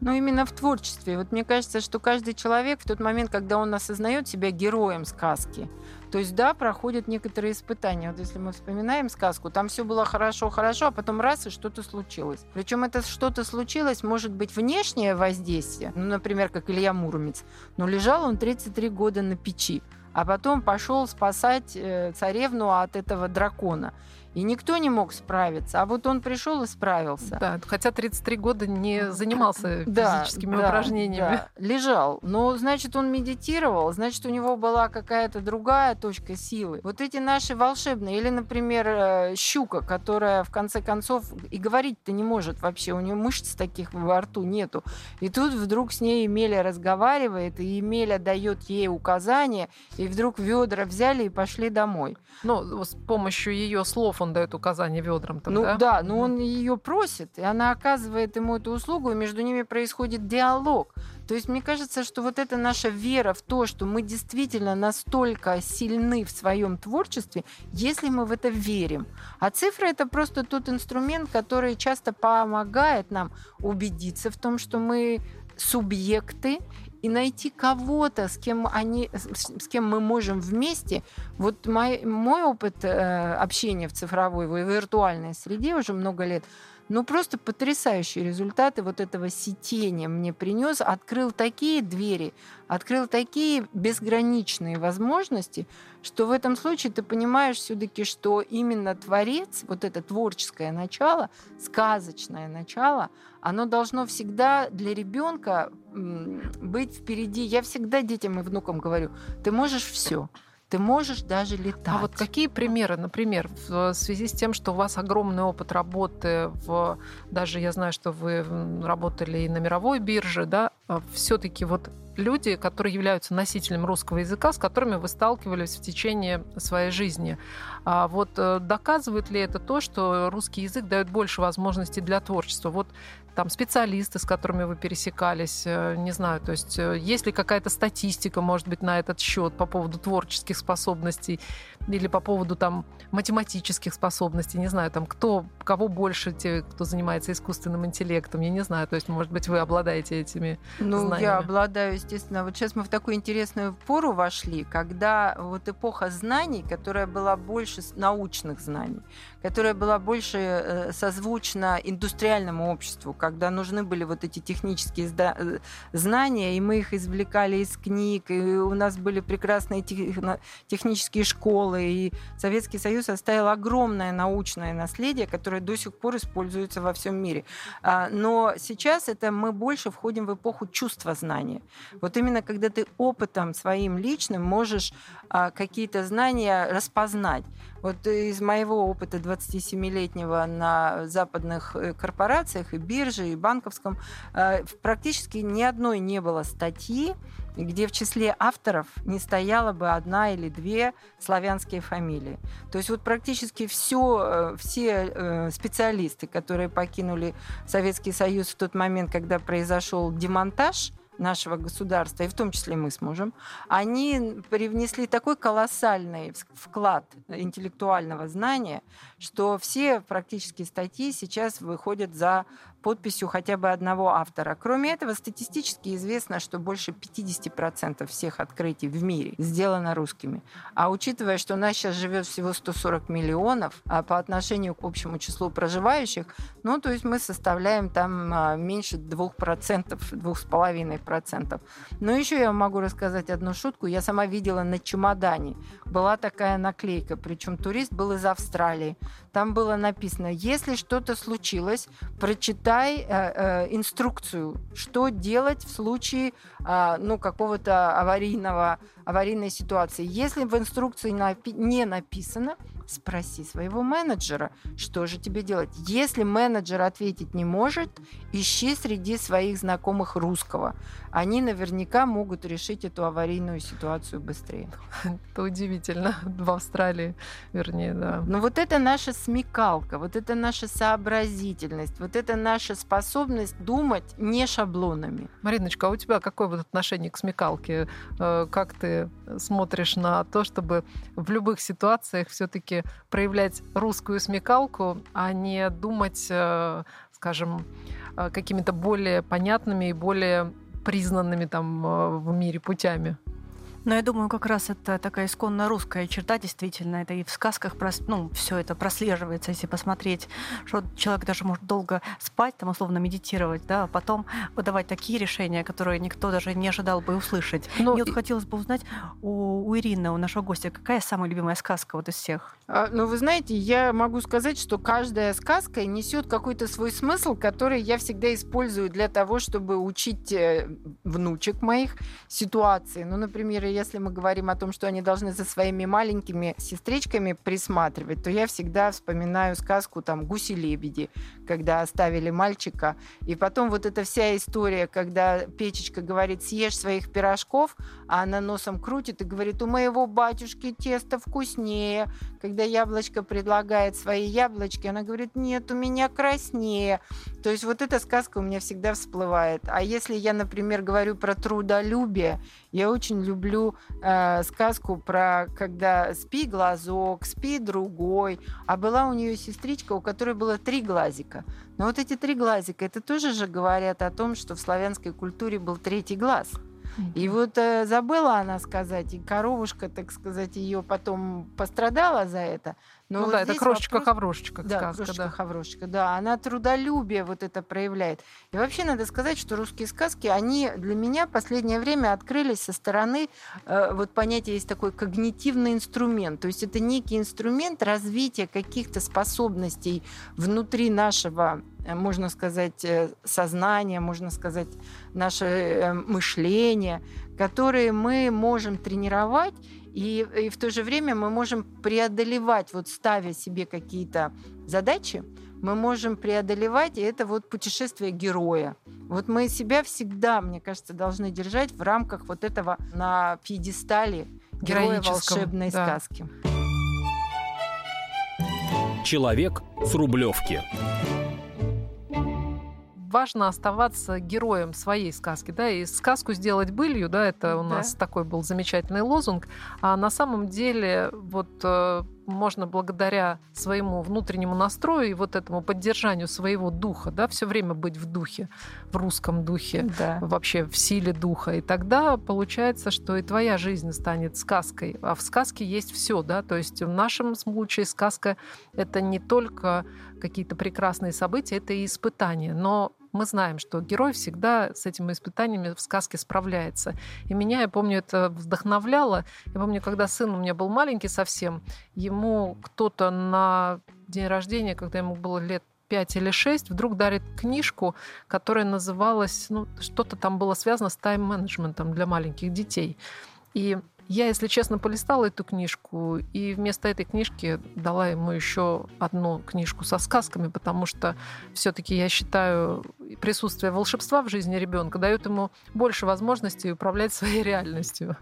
[SPEAKER 4] Ну, именно в творчестве. Вот мне кажется, что каждый человек в тот момент, когда он осознает себя героем сказки, то есть, да, проходят некоторые испытания. Вот если мы вспоминаем сказку, там все было хорошо-хорошо, а потом раз, и что-то случилось. Причем это что-то случилось, может быть, внешнее воздействие, ну, например, как Илья Муромец, но лежал он 33 года на печи, а потом пошел спасать э, царевну от этого дракона. И никто не мог справиться. А вот он пришел и справился.
[SPEAKER 2] Да, хотя 33 года не занимался физическими да, упражнениями. Да,
[SPEAKER 4] лежал. Но, значит, он медитировал, значит, у него была какая-то другая точка силы. Вот эти наши волшебные. Или, например, э, щука, которая, в конце концов, и говорить-то не может вообще. У нее мышц таких во рту нету. И тут вдруг с ней Емеля разговаривает, и Емеля дает ей указания, и вдруг ведра взяли и пошли домой.
[SPEAKER 2] Ну, с помощью ее слов он дает указания ведрам.
[SPEAKER 4] Там, ну да, да но он ее просит, и она оказывает ему эту услугу, и между ними происходит диалог. То есть мне кажется, что вот эта наша вера в то, что мы действительно настолько сильны в своем творчестве, если мы в это верим. А цифра это просто тот инструмент, который часто помогает нам убедиться в том, что мы субъекты и найти кого-то, с кем они, с кем мы можем вместе. Вот мой, мой опыт э, общения в цифровой, в виртуальной среде уже много лет, ну просто потрясающие результаты вот этого сетения мне принес, открыл такие двери, открыл такие безграничные возможности, что в этом случае ты понимаешь все-таки, что именно творец, вот это творческое начало, сказочное начало, оно должно всегда для ребенка быть впереди. Я всегда детям и внукам говорю, ты можешь все. Ты можешь даже летать. А
[SPEAKER 2] вот какие примеры, например, в связи с тем, что у вас огромный опыт работы в, даже я знаю, что вы работали и на мировой бирже, да, а все-таки вот люди, которые являются носителем русского языка, с которыми вы сталкивались в течение своей жизни. А вот э, доказывает ли это то, что русский язык дает больше возможностей для творчества? Вот там специалисты, с которыми вы пересекались, э, не знаю, то есть э, есть ли какая-то статистика, может быть, на этот счет по поводу творческих способностей или по поводу там математических способностей, не знаю, там кто, кого больше те, кто занимается искусственным интеллектом, я не знаю, то есть, может быть, вы обладаете этими
[SPEAKER 4] ну,
[SPEAKER 2] знаниями.
[SPEAKER 4] я обладаю, естественно. Вот сейчас мы в такую интересную пору вошли, когда вот эпоха знаний, которая была больше научных знаний, которая была больше э, созвучна индустриальному обществу, когда нужны были вот эти технические э, знания, и мы их извлекали из книг, и у нас были прекрасные технические школы, и Советский Союз оставил огромное научное наследие, которое до сих пор используется во всем мире. А, но сейчас это мы больше входим в эпоху чувства знания. Вот именно когда ты опытом своим личным можешь а, какие-то знания распознать. Вот из моего опыта 27-летнего на западных э, корпорациях и бирже, и банковском э, практически ни одной не было статьи, где в числе авторов не стояла бы одна или две славянские фамилии. То есть вот практически все, э, все специалисты, которые покинули Советский Союз в тот момент, когда произошел демонтаж – нашего государства, и в том числе мы с мужем, они привнесли такой колоссальный вклад интеллектуального знания, что все практически статьи сейчас выходят за подписью хотя бы одного автора. Кроме этого, статистически известно, что больше 50% всех открытий в мире сделано русскими. А учитывая, что у нас сейчас живет всего 140 миллионов, а по отношению к общему числу проживающих, ну, то есть мы составляем там а, меньше 2%, 2,5%. Но еще я могу рассказать одну шутку. Я сама видела на чемодане. Была такая наклейка, причем турист был из Австралии. Там было написано, если что-то случилось, прочитай э, э, инструкцию, что делать в случае э, ну, какого-то аварийного, аварийной ситуации. Если в инструкции напи- не написано, спроси своего менеджера, что же тебе делать. Если менеджер ответить не может, ищи среди своих знакомых русского. Они наверняка могут решить эту аварийную ситуацию быстрее.
[SPEAKER 2] Это удивительно. В Австралии, вернее, да.
[SPEAKER 4] Но вот это наша смекалка, вот это наша сообразительность, вот это наша способность думать не шаблонами.
[SPEAKER 2] Мариночка, а у тебя какое вот отношение к смекалке? Э, как ты смотришь на то, чтобы в любых ситуациях все-таки проявлять русскую смекалку, а не думать, э, скажем, э, какими-то более понятными и более признанными там в мире путями?
[SPEAKER 3] Но я думаю, как раз это такая исконно русская черта, действительно. Это и в сказках ну, все это прослеживается, если посмотреть, что человек даже может долго спать, там, условно медитировать, да, а потом выдавать такие решения, которые никто даже не ожидал бы услышать. Но... Ну Мне вот хотелось бы узнать у, у Ирины, у нашего гостя, какая самая любимая сказка вот из всех?
[SPEAKER 4] А, ну, вы знаете, я могу сказать, что каждая сказка несет какой-то свой смысл, который я всегда использую для того, чтобы учить э, внучек моих ситуации. Ну, например, если мы говорим о том, что они должны за своими маленькими сестричками присматривать, то я всегда вспоминаю сказку там «Гуси-лебеди», когда оставили мальчика. И потом вот эта вся история, когда Печечка говорит «съешь своих пирожков», а она носом крутит и говорит «у моего батюшки тесто вкуснее». Когда яблочко предлагает свои яблочки, она говорит «нет, у меня краснее». То есть вот эта сказка у меня всегда всплывает. А если я, например, говорю про трудолюбие, я очень люблю э, сказку про когда спи глазок, спи другой. А была у нее сестричка, у которой было три глазика. Но вот эти три глазика, это тоже же говорят о том, что в славянской культуре был третий глаз. И вот э, забыла она сказать, и коровушка, так сказать, ее потом пострадала за это.
[SPEAKER 2] Но ну вот да, это крошечка-хаврошечка
[SPEAKER 4] да, сказка. Крошечка-хаврошечка, да. да. Она трудолюбие вот это проявляет. И вообще надо сказать, что русские сказки, они для меня в последнее время открылись со стороны, э, вот понятие есть такой когнитивный инструмент. То есть это некий инструмент развития каких-то способностей внутри нашего э, можно сказать, э, сознания, можно сказать, наше э, мышление, которые мы можем тренировать и, и в то же время мы можем преодолевать, вот ставя себе какие-то задачи, мы можем преодолевать, и это вот путешествие героя. Вот мы себя всегда, мне кажется, должны держать в рамках вот этого на пьедестале героя волшебной да. сказки.
[SPEAKER 1] Человек с Рублевки
[SPEAKER 2] важно оставаться героем своей сказки, да, и сказку сделать былью, да, это у да. нас такой был замечательный лозунг, а на самом деле вот э, можно благодаря своему внутреннему настрою и вот этому поддержанию своего духа, да, все время быть в духе, в русском духе, да. вообще в силе духа. И тогда получается, что и твоя жизнь станет сказкой. А в сказке есть все, да, то есть в нашем случае сказка это не только какие-то прекрасные события, это и испытания. Но мы знаем, что герой всегда с этими испытаниями в сказке справляется. И меня, я помню, это вдохновляло. Я помню, когда сын у меня был маленький совсем, ему кто-то на день рождения, когда ему было лет 5 или 6, вдруг дарит книжку, которая называлась, ну, что-то там было связано с тайм-менеджментом для маленьких детей. И я, если честно, полистала эту книжку и вместо этой книжки дала ему еще одну книжку со сказками, потому что все-таки я считаю, присутствие волшебства в жизни ребенка дает ему больше возможностей управлять своей реальностью.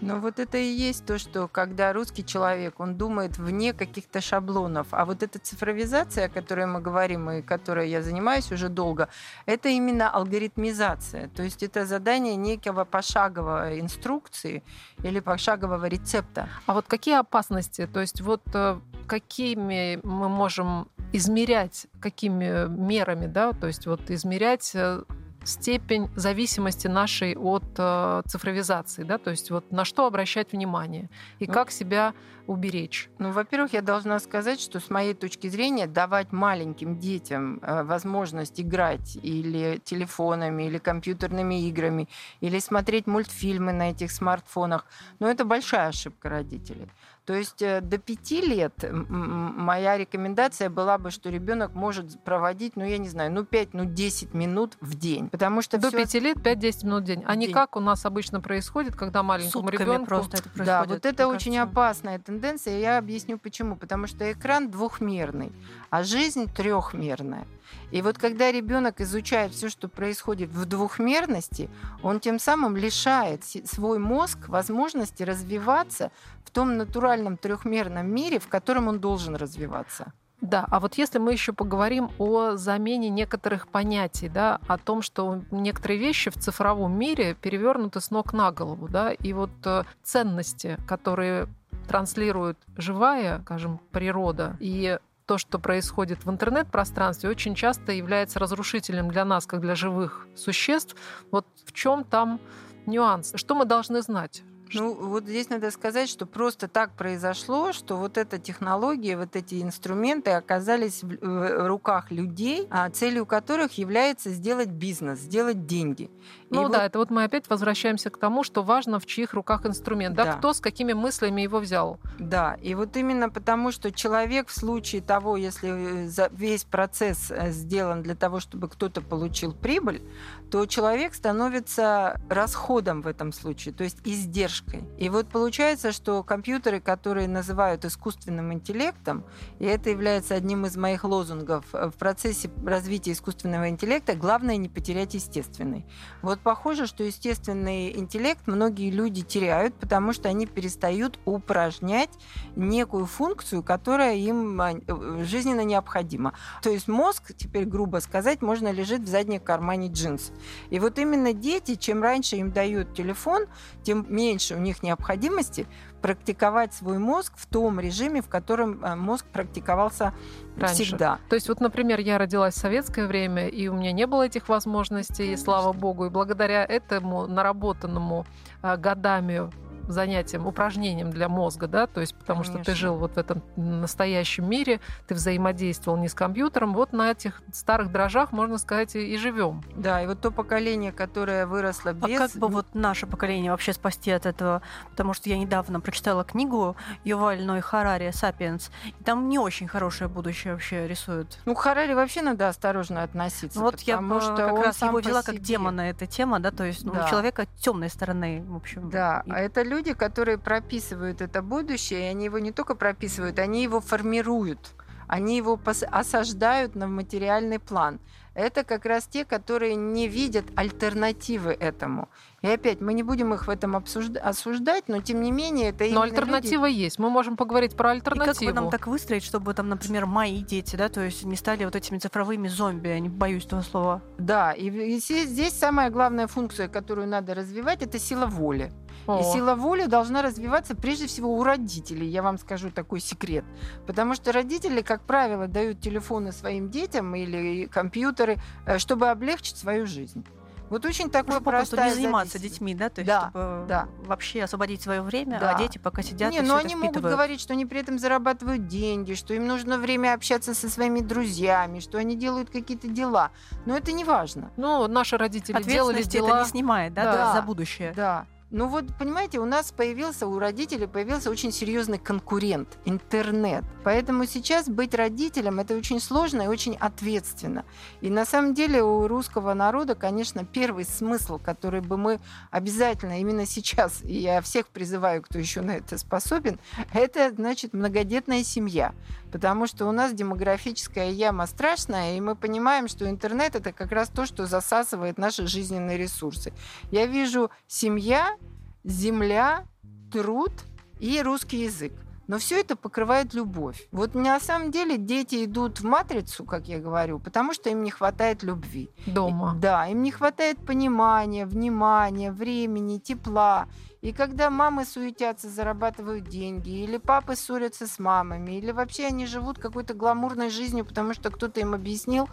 [SPEAKER 4] Но вот это и есть то, что когда русский человек, он думает вне каких-то шаблонов. А вот эта цифровизация, о которой мы говорим и которой я занимаюсь уже долго, это именно алгоритмизация. То есть это задание некого пошаговой инструкции или пошагового рецепта.
[SPEAKER 2] А вот какие опасности? То есть вот э, какими мы можем измерять какими мерами, да, то есть вот измерять э, степень зависимости нашей от э, цифровизации, да, то есть вот на что обращать внимание и ну, как себя уберечь.
[SPEAKER 4] Ну, во-первых, я должна сказать, что с моей точки зрения давать маленьким детям э, возможность играть или телефонами, или компьютерными играми, или смотреть мультфильмы на этих смартфонах, ну, это большая ошибка родителей. То есть э, до пяти лет моя рекомендация была бы, что ребенок может проводить, ну, я не знаю, ну, 5, ну, 10 минут в день. Потому что
[SPEAKER 2] до пяти лет 5-10 минут в день. А не как у нас обычно происходит, когда маленькому ребенку
[SPEAKER 4] просто это происходит. Да, вот это очень кажется. опасная тенденция. Я объясню почему. Потому что экран двухмерный, а жизнь трехмерная. И вот когда ребенок изучает все, что происходит в двухмерности, он тем самым лишает свой мозг возможности развиваться в том натуральном трехмерном мире, в котором он должен развиваться.
[SPEAKER 2] Да, а вот если мы еще поговорим о замене некоторых понятий, да, о том, что некоторые вещи в цифровом мире перевернуты с ног на голову, да, и вот э, ценности, которые транслирует живая, скажем, природа, и то, что происходит в интернет-пространстве, очень часто является разрушительным для нас, как для живых существ. Вот в чем там нюанс? Что мы должны знать?
[SPEAKER 4] Ну, вот здесь надо сказать, что просто так произошло, что вот эта технология, вот эти инструменты оказались в руках людей, а целью которых является сделать бизнес, сделать деньги.
[SPEAKER 2] Ну И да, вот... это вот мы опять возвращаемся к тому, что важно, в чьих руках инструмент, да. да, кто с какими мыслями его взял.
[SPEAKER 4] Да, и вот именно потому, что человек в случае того, если э, весь процесс э, сделан для того, чтобы кто-то получил прибыль, то человек становится расходом в этом случае, то есть издержкой. И вот получается, что компьютеры, которые называют искусственным интеллектом, и это является одним из моих лозунгов э, в процессе развития искусственного интеллекта, главное не потерять естественный. Вот похоже, что естественный интеллект многие люди теряют, потому что они перестают упражнять некую функцию, которая им а, э, жизненно необходима. То есть мозг, теперь грубо сказать, можно лежит в заднем кармане джинс. И вот именно дети, чем раньше им дают телефон, тем меньше у них необходимости практиковать свой мозг в том режиме, в котором э, мозг практиковался Раньше. всегда.
[SPEAKER 2] То есть вот, например, я родилась в советское время, и у меня не было этих возможностей, и слава богу, и благодаря этому наработанному э, годами занятием, упражнением для мозга, да, то есть потому Конечно. что ты жил вот в этом настоящем мире, ты взаимодействовал не с компьютером, вот на этих старых дрожжах, можно сказать, и, и живем.
[SPEAKER 4] Да, и вот то поколение, которое выросло без...
[SPEAKER 3] А как бы вот наше поколение вообще спасти от этого? Потому что я недавно прочитала книгу Юваль Ной Харари «Сапиенс», и там не очень хорошее будущее вообще рисуют.
[SPEAKER 4] Ну, к Харари вообще надо осторожно относиться,
[SPEAKER 3] вот я что как раз его взяла как демона эта тема, да, то есть ну, да. у человека темной стороны, в общем.
[SPEAKER 4] Да, и... а это люди люди, которые прописывают это будущее, и они его не только прописывают, они его формируют, они его осаждают на материальный план. Это как раз те, которые не видят альтернативы этому. И опять, мы не будем их в этом обсужда- осуждать, но тем не менее это
[SPEAKER 2] Но альтернатива люди... есть. Мы можем поговорить про альтернативу.
[SPEAKER 3] И как бы нам так выстроить, чтобы там, например, мои дети, да, то есть не стали вот этими цифровыми зомби, я не боюсь этого слова.
[SPEAKER 4] Да, и, и здесь самая главная функция, которую надо развивать, это сила воли. О. И сила воли должна развиваться прежде всего у родителей. Я вам скажу такой секрет. Потому что родители, как правило, дают телефоны своим детям или компьютеры, э, чтобы облегчить свою жизнь. Вот очень такое
[SPEAKER 3] простая не заниматься детьми, да, то есть да, чтобы да. вообще освободить свое время, да. а дети пока сидят
[SPEAKER 4] Не,
[SPEAKER 3] и
[SPEAKER 4] но ну, они могут говорить, что они при этом зарабатывают деньги, что им нужно время общаться со своими друзьями, что они делают какие-то дела. Но это не важно.
[SPEAKER 2] Ну, наши родители делали дела.
[SPEAKER 3] это не снимает, да, да. за будущее.
[SPEAKER 4] Да. Ну вот, понимаете, у нас появился, у родителей появился очень серьезный конкурент – интернет. Поэтому сейчас быть родителем – это очень сложно и очень ответственно. И на самом деле у русского народа, конечно, первый смысл, который бы мы обязательно именно сейчас, и я всех призываю, кто еще на это способен, это, значит, многодетная семья. Потому что у нас демографическая яма страшная, и мы понимаем, что интернет – это как раз то, что засасывает наши жизненные ресурсы. Я вижу семья, земля, труд и русский язык. но все это покрывает любовь. Вот на самом деле дети идут в матрицу, как я говорю, потому что им не хватает любви.
[SPEAKER 2] Дома.
[SPEAKER 4] И, да, им не хватает понимания, внимания, времени, тепла. И когда мамы суетятся, зарабатывают деньги, или папы ссорятся с мамами, или вообще они живут какой-то гламурной жизнью, потому что кто-то им объяснил,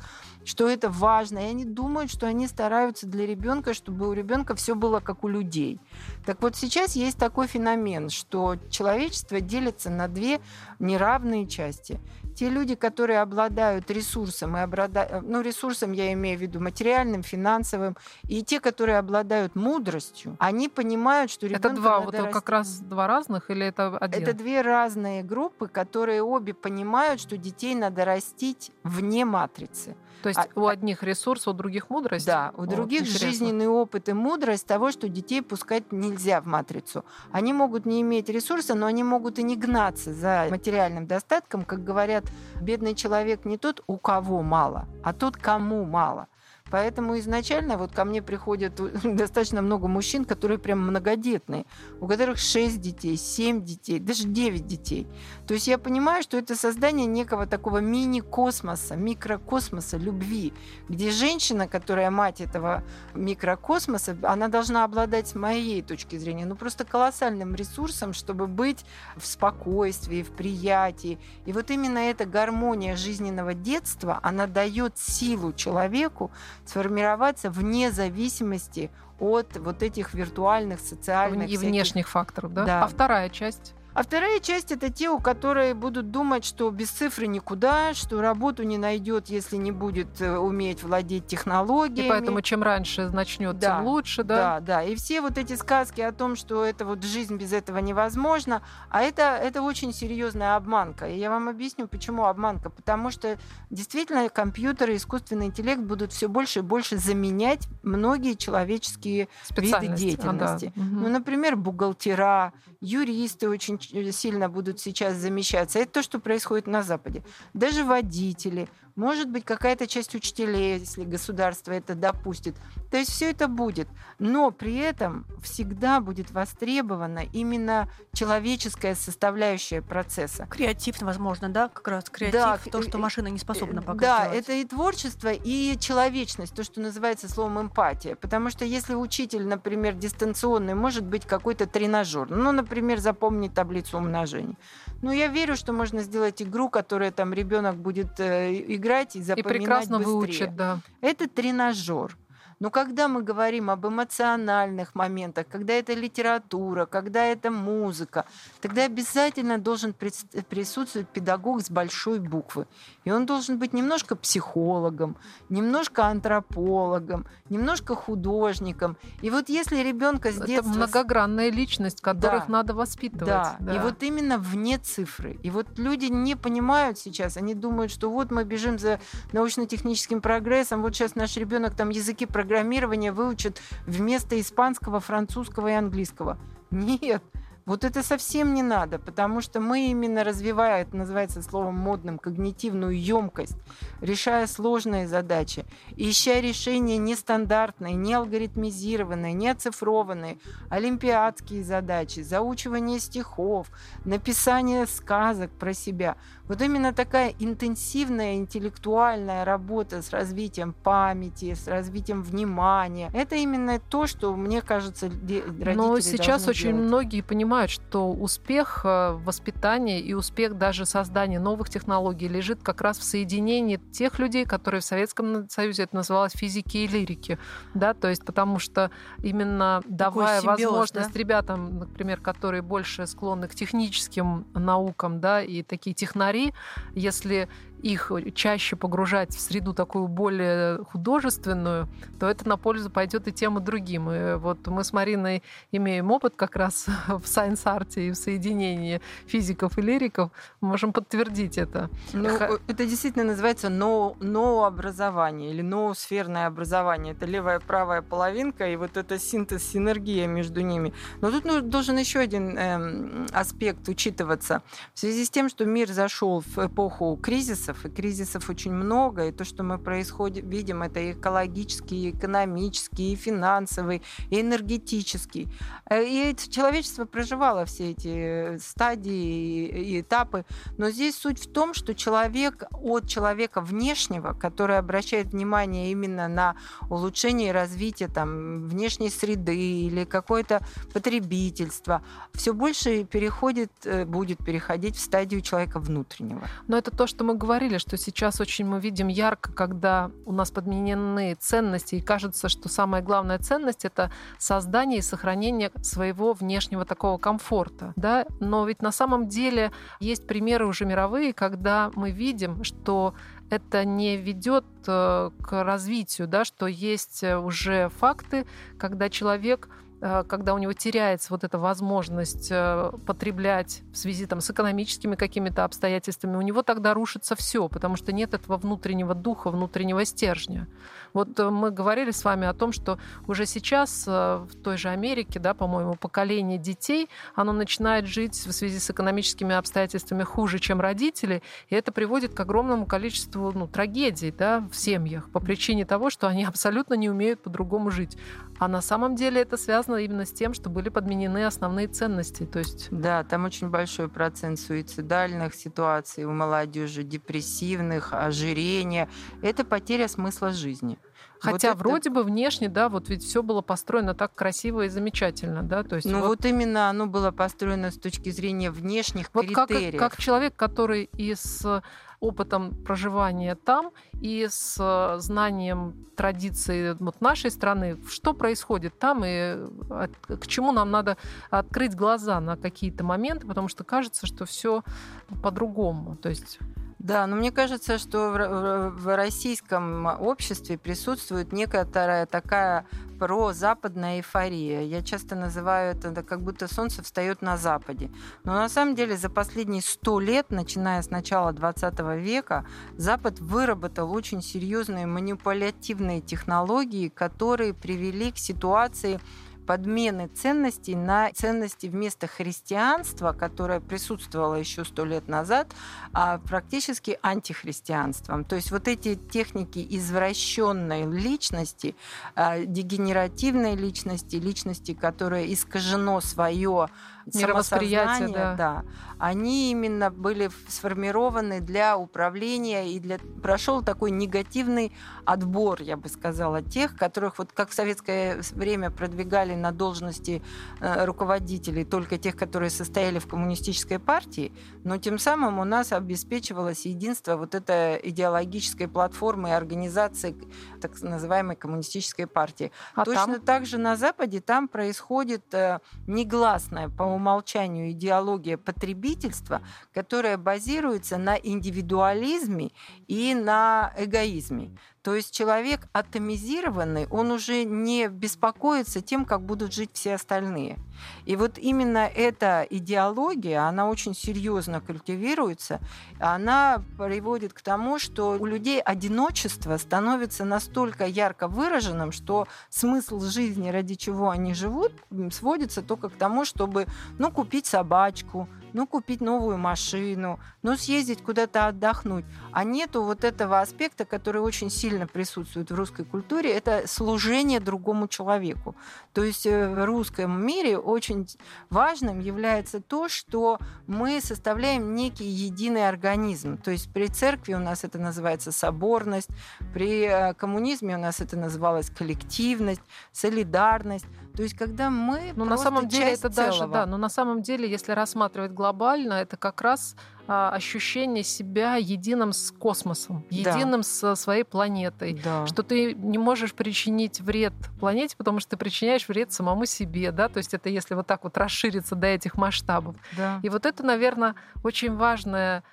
[SPEAKER 4] что это важно, и они думают, что они стараются для ребенка, чтобы у ребенка все было как у людей. Так вот сейчас есть такой феномен, что человечество делится на две неравные части те люди, которые обладают ресурсом, и обрада... ну, ресурсом я имею в виду материальным, финансовым, и те, которые обладают мудростью, они понимают, что ребенка
[SPEAKER 2] Это два, вот
[SPEAKER 4] расти.
[SPEAKER 2] как раз два разных или это один?
[SPEAKER 4] Это две разные группы, которые обе понимают, что детей надо растить вне матрицы.
[SPEAKER 2] То есть
[SPEAKER 4] А-
[SPEAKER 2] у одних ресурс, у других мудрость?
[SPEAKER 4] Да, у
[SPEAKER 2] Вот,
[SPEAKER 4] других
[SPEAKER 2] интересно.
[SPEAKER 4] жизненный опыт и мудрость того, что детей пускать нельзя в матрицу. Они могут не иметь ресурса, но они могут и не гнаться за материальным достатком. Как говорят, бедный человек не тот, у кого мало, а тот, кому мало. Поэтому изначально вот ко мне приходят (laughs) достаточно много мужчин, которые прям многодетные, у которых 6 детей, 7 детей, даже 9 детей. То есть я понимаю, что это создание некого такого мини-космоса, микрокосмоса любви, где женщина, которая мать этого микрокосмоса, она должна обладать, с моей точки зрения, ну просто колоссальным ресурсом, чтобы быть в спокойствии, в приятии. И вот именно эта гармония жизненного детства, она дает силу человеку сформироваться вне зависимости от вот этих виртуальных, социальных...
[SPEAKER 2] и
[SPEAKER 4] всяких-
[SPEAKER 2] внешних факторов, да?
[SPEAKER 4] Да.
[SPEAKER 2] А вторая часть?
[SPEAKER 4] А вторая часть это те, у которые будут думать, что без цифры никуда, что работу не найдет, если не будет э, уметь владеть технологиями.
[SPEAKER 2] И поэтому чем раньше начнет,
[SPEAKER 4] Да,
[SPEAKER 2] тем лучше, да?
[SPEAKER 4] Да, да. И все вот эти сказки о том, что это вот жизнь без этого невозможна, а это, это очень серьезная обманка. И я вам объясню, почему обманка. Потому что действительно компьютеры, искусственный интеллект будут все больше и больше заменять многие человеческие виды деятельности.
[SPEAKER 2] А, да. Мгм.
[SPEAKER 4] Ну, например, бухгалтера, юристы очень сильно будут сейчас замещаться. Это то, что происходит на Западе. Даже водители, может быть, какая-то часть учителей, если государство это допустит. То есть все это будет. Но при этом всегда будет востребована именно человеческая составляющая процесса.
[SPEAKER 3] Креатив, возможно, да, как раз креатив,
[SPEAKER 4] Да,
[SPEAKER 3] то,
[SPEAKER 4] э,
[SPEAKER 3] что машина не способна пока
[SPEAKER 4] Да,
[SPEAKER 3] сделать.
[SPEAKER 4] это и творчество, и человечность, то, что называется словом эмпатия. Потому что если учитель, например, дистанционный, может быть какой-то тренажер, ну, например, запомнить таблицу умножения. Ну, я верю, что можно сделать игру, которая там ребенок будет э, играть и
[SPEAKER 2] И
[SPEAKER 4] запоминать
[SPEAKER 2] прекрасно
[SPEAKER 4] быстрее.
[SPEAKER 2] выучит, да.
[SPEAKER 4] Это тренажер. Но когда мы говорим об эмоциональных моментах, когда это литература, когда это музыка, тогда обязательно должен прис- присутствовать педагог с большой буквы. И он должен быть немножко психологом, немножко антропологом, немножко художником. И вот если ребенка с
[SPEAKER 2] Это
[SPEAKER 4] детства...
[SPEAKER 2] многогранная личность, которых
[SPEAKER 4] Да.
[SPEAKER 2] надо воспитывать.
[SPEAKER 4] Да. и вот именно вне цифры. И вот люди не понимают сейчас, они думают, что вот мы бежим за научно-техническим прогрессом, вот сейчас наш ребенок там языки программирования выучит вместо испанского, французского и английского. Нет, вот это совсем не надо, потому что мы именно развивая, это называется словом модным, когнитивную емкость, решая сложные задачи, ища решения нестандартные, не алгоритмизированные, не оцифрованные, олимпиадские задачи, заучивание стихов, написание сказок про себя. Вот именно такая интенсивная интеллектуальная работа с развитием памяти, с развитием внимания. Это именно то, что, мне кажется, родители
[SPEAKER 2] Но сейчас очень
[SPEAKER 4] делать.
[SPEAKER 2] многие понимают, что успех э, в воспитании и успех даже создания новых технологий лежит как раз в соединении тех людей, которые в Советском Союзе это называлось физики и лирики. Да? То есть потому что именно давая
[SPEAKER 3] симбиоз,
[SPEAKER 2] возможность
[SPEAKER 3] да?
[SPEAKER 2] ребятам, например, которые больше склонны к техническим наукам, да, и такие технари, если их чаще погружать в среду такую более художественную, то это на пользу пойдет и тем, и другим. И вот мы с Мариной имеем опыт как раз (laughs) в science art 'е и в соединении физиков и лириков, можем подтвердить это.
[SPEAKER 4] Ну,
[SPEAKER 2] Ха-
[SPEAKER 4] это действительно называется но, образование или ноосферное образование. Это левая правая половинка, и вот это синтез, синергия между ними. Но тут ну, должен еще один эм, аспект учитываться. В связи с тем, что мир зашел в эпоху кризисов, кризисов, и кризисов очень много, и то, что мы происходит, видим, это и экологический, и экономический, и финансовый, и энергетический. Э, и человечество проживало все эти стадии и этапы, но здесь суть в том, что человек от человека внешнего, который обращает внимание именно на улучшение и развитие там, внешней среды или какое-то потребительство, все больше переходит, э, будет переходить в стадию человека внутреннего.
[SPEAKER 2] Но это то, что мы говорили, что сейчас очень мы видим ярко, когда у нас подменены ценности, и кажется, что самая главная ценность — это создание и сохранение своего внешнего такого комфорта. Да? Но ведь на самом деле есть примеры уже мировые, когда мы видим, что это не ведет э, к развитию, да, что есть э, уже факты, когда человек когда у него теряется вот эта возможность э, потреблять в связи там, с экономическими какими-то обстоятельствами, у него тогда рушится все, потому что нет этого внутреннего духа, внутреннего стержня. Вот э, мы говорили с вами о том, что уже сейчас в той же Америке, да, по-моему, поколение детей, оно начинает жить в связи с экономическими обстоятельствами хуже, чем родители, и это приводит к огромному количеству ну, трагедий да, в семьях по причине того, что они (laughs) абсолютно не умеют по-другому жить. А на самом деле это связано именно с тем, что были подменены основные ценности. То есть...
[SPEAKER 4] Да, там очень большой процент суицидальных ситуаций у молодежи, депрессивных, ожирения. Это потеря смысла жизни.
[SPEAKER 2] Хотя вот вроде это... бы внешне, да, вот ведь все было построено так красиво и замечательно, да, то есть.
[SPEAKER 4] Ну вот, вот именно оно было построено с точки зрения внешних вот критериев.
[SPEAKER 2] Как, как человек, который из опытом проживания там и с знанием традиций вот нашей страны, что происходит там и к чему нам надо открыть глаза на какие-то моменты, потому что кажется, что все по-другому. То есть
[SPEAKER 4] да, но мне кажется, что в, в российском обществе присутствует некоторая такая прозападная эйфория. Я часто называю это как будто солнце встает на западе. Но на самом деле за последние сто лет, начиная с начала 20 века, Запад выработал очень серьезные манипулятивные технологии, которые привели к ситуации подмены ценностей на ценности вместо христианства, которое присутствовало еще сто лет назад, а практически антихристианством. То есть вот эти техники извращенной личности, а, дегенеративной личности, личности, которая искажено свое
[SPEAKER 2] мировосприятие,
[SPEAKER 4] да. да, они именно были сформированы для управления и для прошел такой негативный отбор, я бы сказала, тех, которых вот как в советское время продвигали на должности э, руководителей только тех, которые состояли в коммунистической партии, но тем самым у нас обеспечивалось единство вот этой идеологической платформы и организации так называемой коммунистической партии. А Точно там? так же на Западе там происходит э, негласное по умолчанию идеология потребительства, которая базируется на индивидуализме и на эгоизме. То есть человек атомизированный, он уже не беспокоится тем, как будут жить все остальные. И вот именно эта идеология, она очень серьезно культивируется, она приводит к тому, что у людей одиночество становится настолько ярко выраженным, что смысл жизни, ради чего они живут, сводится только к тому, чтобы ну, купить собачку, ну, купить новую машину, ну, съездить куда-то отдохнуть. А нету вот этого аспекта, который очень сильно присутствует в русской культуре, это служение другому человеку. То есть э, в русском мире очень важным является то, что мы составляем некий единый организм. То есть при церкви у нас это называется соборность, при э, коммунизме у нас это называлось коллективность, солидарность. То есть, когда мы
[SPEAKER 2] ну, на самом деле это целого. даже да, но на самом деле, если рассматривать глобально, это как раз а, ощущение себя единым с космосом, единым да. со своей планетой, да. что ты не можешь причинить вред планете, потому что ты причиняешь вред самому себе, да, то есть это если вот так вот расшириться до этих масштабов. Да. И вот это, наверное, очень важное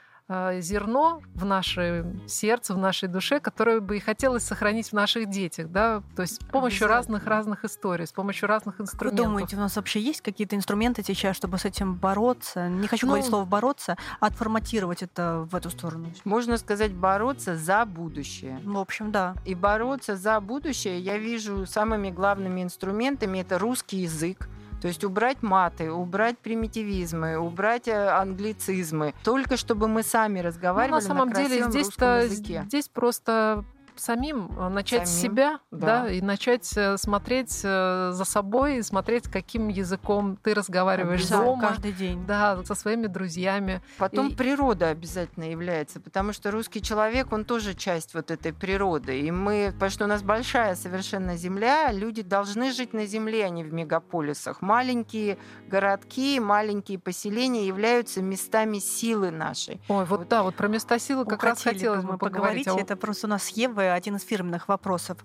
[SPEAKER 2] зерно в наше сердце, в нашей душе, которое бы и хотелось сохранить в наших детях, да, то есть с помощью разных-разных историй, с помощью разных инструментов.
[SPEAKER 3] Вы думаете, у нас вообще есть какие-то инструменты сейчас, чтобы с этим бороться? Не хочу ну, говорить слово «бороться», а отформатировать это в эту сторону.
[SPEAKER 4] Можно сказать «бороться за будущее».
[SPEAKER 3] В общем, да.
[SPEAKER 4] И бороться за будущее я вижу самыми главными инструментами – это русский язык, То есть убрать маты, убрать примитивизмы, убрать э, англицизмы, только чтобы мы сами разговаривали ну, на самом на деле здесь-то
[SPEAKER 2] здесь просто самим э, начать самим, с себя, да. да, и начать э, смотреть э, за собой, и смотреть, каким языком ты разговариваешь дома,
[SPEAKER 3] каждый день,
[SPEAKER 2] да, со своими друзьями.
[SPEAKER 4] Потом и... природа обязательно является, потому что русский человек, он тоже часть вот этой природы, и мы, потому что у нас большая совершенно земля, люди должны жить на земле, а не в мегаполисах. Маленькие городки, маленькие поселения являются местами силы нашей.
[SPEAKER 2] Ой, вот, вот да, вот про места силы как раз хотелось бы поговорить.
[SPEAKER 3] поговорить. Это просто у нас с Евой один из фирменных вопросов.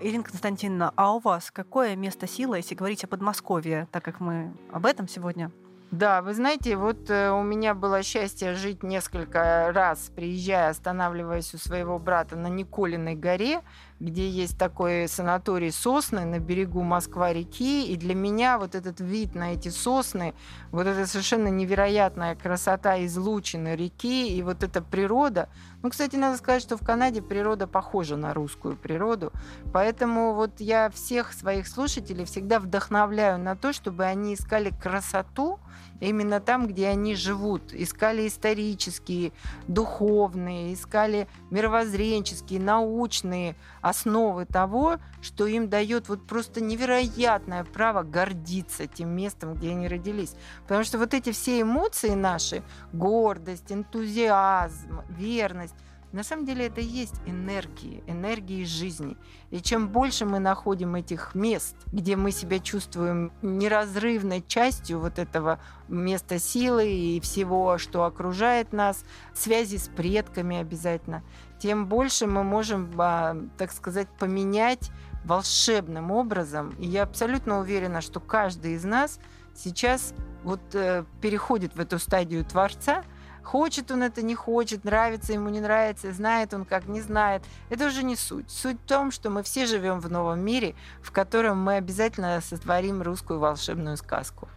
[SPEAKER 3] Ирина Константиновна, а у вас какое место силы, если говорить о Подмосковье, так как мы об этом сегодня?
[SPEAKER 4] Да, вы знаете, вот э, у меня было счастье жить несколько раз, приезжая, останавливаясь у своего брата на Николиной горе, где есть такой санаторий сосны на берегу Москва-реки. И для меня вот этот вид на эти сосны, вот эта совершенно невероятная красота излучины реки и вот эта природа. Ну, кстати, надо сказать, что в Канаде природа похожа на русскую природу. Поэтому вот я всех своих слушателей всегда вдохновляю на то, чтобы они искали красоту, именно там, где они живут. Искали исторические, духовные, искали мировоззренческие, научные основы того, что им дает вот просто невероятное право гордиться тем местом, где они родились. Потому что вот эти все эмоции наши, гордость, энтузиазм, верность, на самом деле это и есть энергии, энергии жизни. И чем больше мы находим этих мест, где мы себя чувствуем неразрывной частью вот этого места силы и всего, что окружает нас, связи с предками обязательно, тем больше мы можем, а, так сказать, поменять волшебным образом. И я абсолютно уверена, что каждый из нас сейчас вот э, переходит в эту стадию Творца – Хочет он это, не хочет, нравится ему, не нравится, знает он как, не знает. Это уже не суть. Суть в том, что мы все живем в новом мире, в котором мы обязательно сотворим русскую волшебную сказку.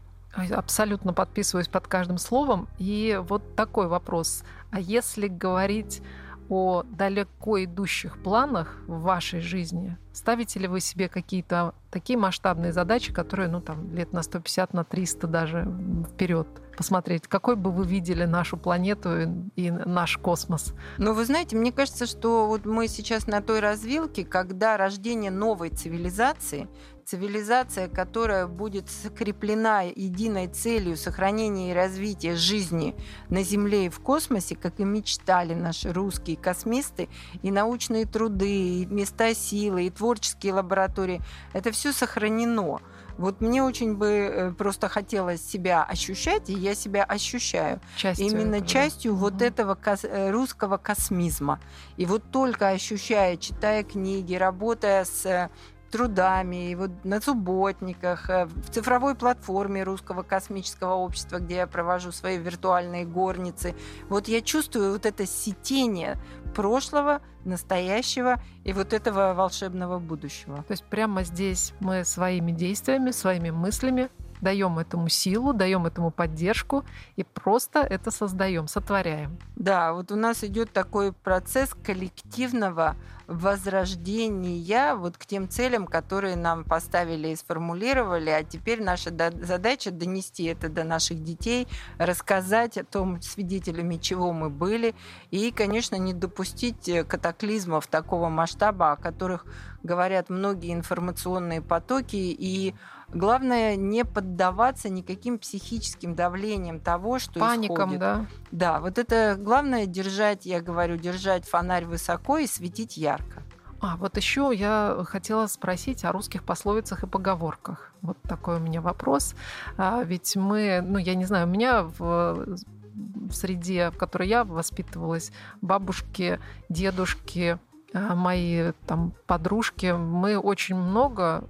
[SPEAKER 2] Абсолютно подписываюсь под каждым словом. И вот такой вопрос. А если говорить о далеко идущих планах в вашей жизни, ставите ли вы себе какие-то такие масштабные задачи, которые, ну, там, лет на 150, на 300 даже вперед посмотреть, какой бы вы видели нашу планету и наш космос?
[SPEAKER 4] Ну, вы знаете, мне кажется, что вот мы сейчас на той развилке, когда рождение новой цивилизации, цивилизация, которая будет скреплена единой целью сохранения и развития жизни на Земле и в космосе, как и мечтали наши русские космисты, и научные труды, и места силы, и творческие лаборатории, это все сохранено. Вот мне очень бы э, просто хотелось себя ощущать, и я себя ощущаю частью именно этого, частью вот угу. этого кос- э, русского космизма. И вот только ощущая, читая книги, работая с э, трудами, и вот на субботниках, в цифровой платформе Русского космического общества, где я провожу свои виртуальные горницы. Вот я чувствую вот это сетение прошлого, настоящего и вот этого волшебного будущего.
[SPEAKER 2] То есть прямо здесь мы своими действиями, своими мыслями даем этому силу, даем этому поддержку и просто это создаем, сотворяем.
[SPEAKER 4] Да, вот у нас идет такой процесс коллективного возрождения вот к тем целям, которые нам поставили и сформулировали, а теперь наша задача донести это до наших детей, рассказать о том, свидетелями чего мы были, и, конечно, не допустить э, катаклизмов такого масштаба, о которых говорят многие информационные потоки, и Главное не поддаваться никаким психическим давлениям того, что
[SPEAKER 2] Паникам,
[SPEAKER 4] исходит.
[SPEAKER 2] да.
[SPEAKER 4] Да, вот это главное держать, я говорю, держать фонарь высоко и светить ярко.
[SPEAKER 2] А, вот еще я хотела спросить о русских пословицах и поговорках. Вот такой у меня вопрос. А, ведь мы, ну, я не знаю, у меня в, в среде, в которой я воспитывалась, бабушки, дедушки, а, мои там подружки, мы очень много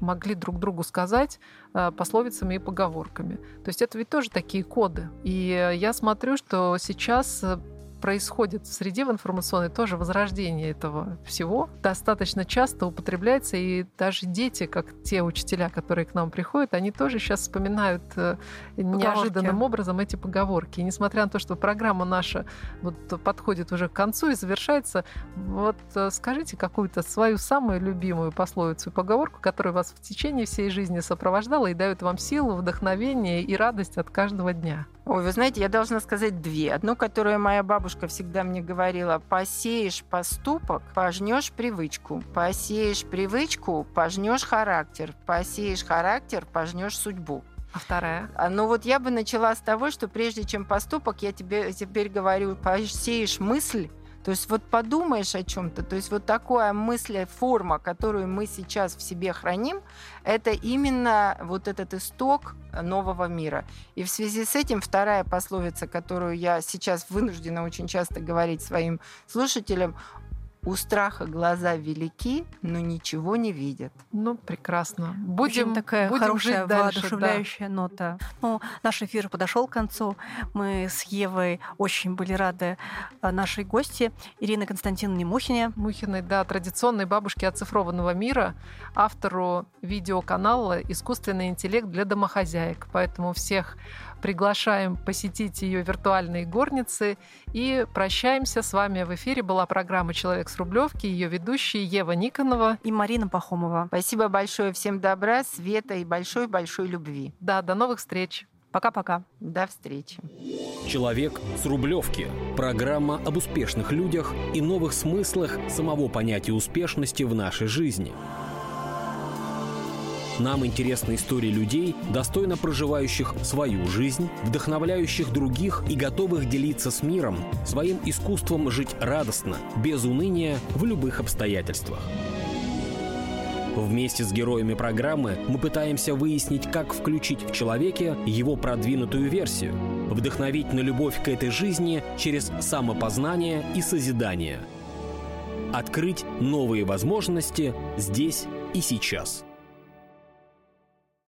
[SPEAKER 2] могли друг другу сказать э, пословицами и поговорками. То есть это ведь тоже такие коды. И я смотрю, что сейчас э, происходит в среде в информационной, тоже возрождение этого всего достаточно часто употребляется, и даже дети, как те учителя, которые к нам приходят, они тоже сейчас вспоминают э, неожиданным образом эти поговорки. И несмотря на то, что программа наша вот подходит уже к концу и завершается, вот э, скажите какую-то свою самую любимую пословицу и поговорку, которая вас в течение всей жизни сопровождала и дает вам силу, вдохновение и радость от каждого дня.
[SPEAKER 4] Ой, вы знаете, я должна сказать две. Одну, которую моя бабушка всегда мне говорила, посеешь поступок, пожнешь привычку. Посеешь привычку, пожнешь характер. Посеешь характер, пожнешь судьбу.
[SPEAKER 2] А вторая?
[SPEAKER 4] А, ну вот я бы начала с того, что прежде чем поступок, я тебе теперь говорю, посеешь мысль, то есть вот подумаешь о чем-то, то есть вот такая мысль, форма, которую мы сейчас в себе храним, это именно вот этот исток нового мира. И в связи с этим вторая пословица, которую я сейчас вынуждена очень часто говорить своим слушателям, у страха глаза велики, но ничего не видят.
[SPEAKER 2] Ну, прекрасно. Будем
[SPEAKER 3] Очень такая
[SPEAKER 2] будем
[SPEAKER 3] хорошая,
[SPEAKER 2] жить дальше,
[SPEAKER 3] воодушевляющая да. нота. Ну, наш эфир подошел к концу. Мы с Евой очень были рады э, нашей гости Ирине Константиновне Мухине.
[SPEAKER 2] Мухиной, да, традиционной бабушке оцифрованного мира, автору видеоканала «Искусственный интеллект для домохозяек». Поэтому всех Приглашаем посетить ее виртуальные горницы и прощаемся с вами. В эфире была программа «Человек с Рублевки», ее ведущие Ева Никонова
[SPEAKER 3] и Марина Пахомова.
[SPEAKER 4] Спасибо большое, всем добра, света и большой-большой любви.
[SPEAKER 2] Да, до новых встреч.
[SPEAKER 3] Пока-пока.
[SPEAKER 4] До встречи.
[SPEAKER 1] «Человек с Рублевки» – программа об успешных людях и новых смыслах самого понятия успешности в нашей жизни – нам интересны истории людей, достойно проживающих свою жизнь, вдохновляющих других и готовых делиться с миром, своим искусством жить радостно, без уныния в любых обстоятельствах. Вместе с героями программы мы пытаемся выяснить, как включить в человеке его продвинутую версию, вдохновить на любовь к этой жизни через самопознание и созидание. Открыть новые возможности здесь и сейчас –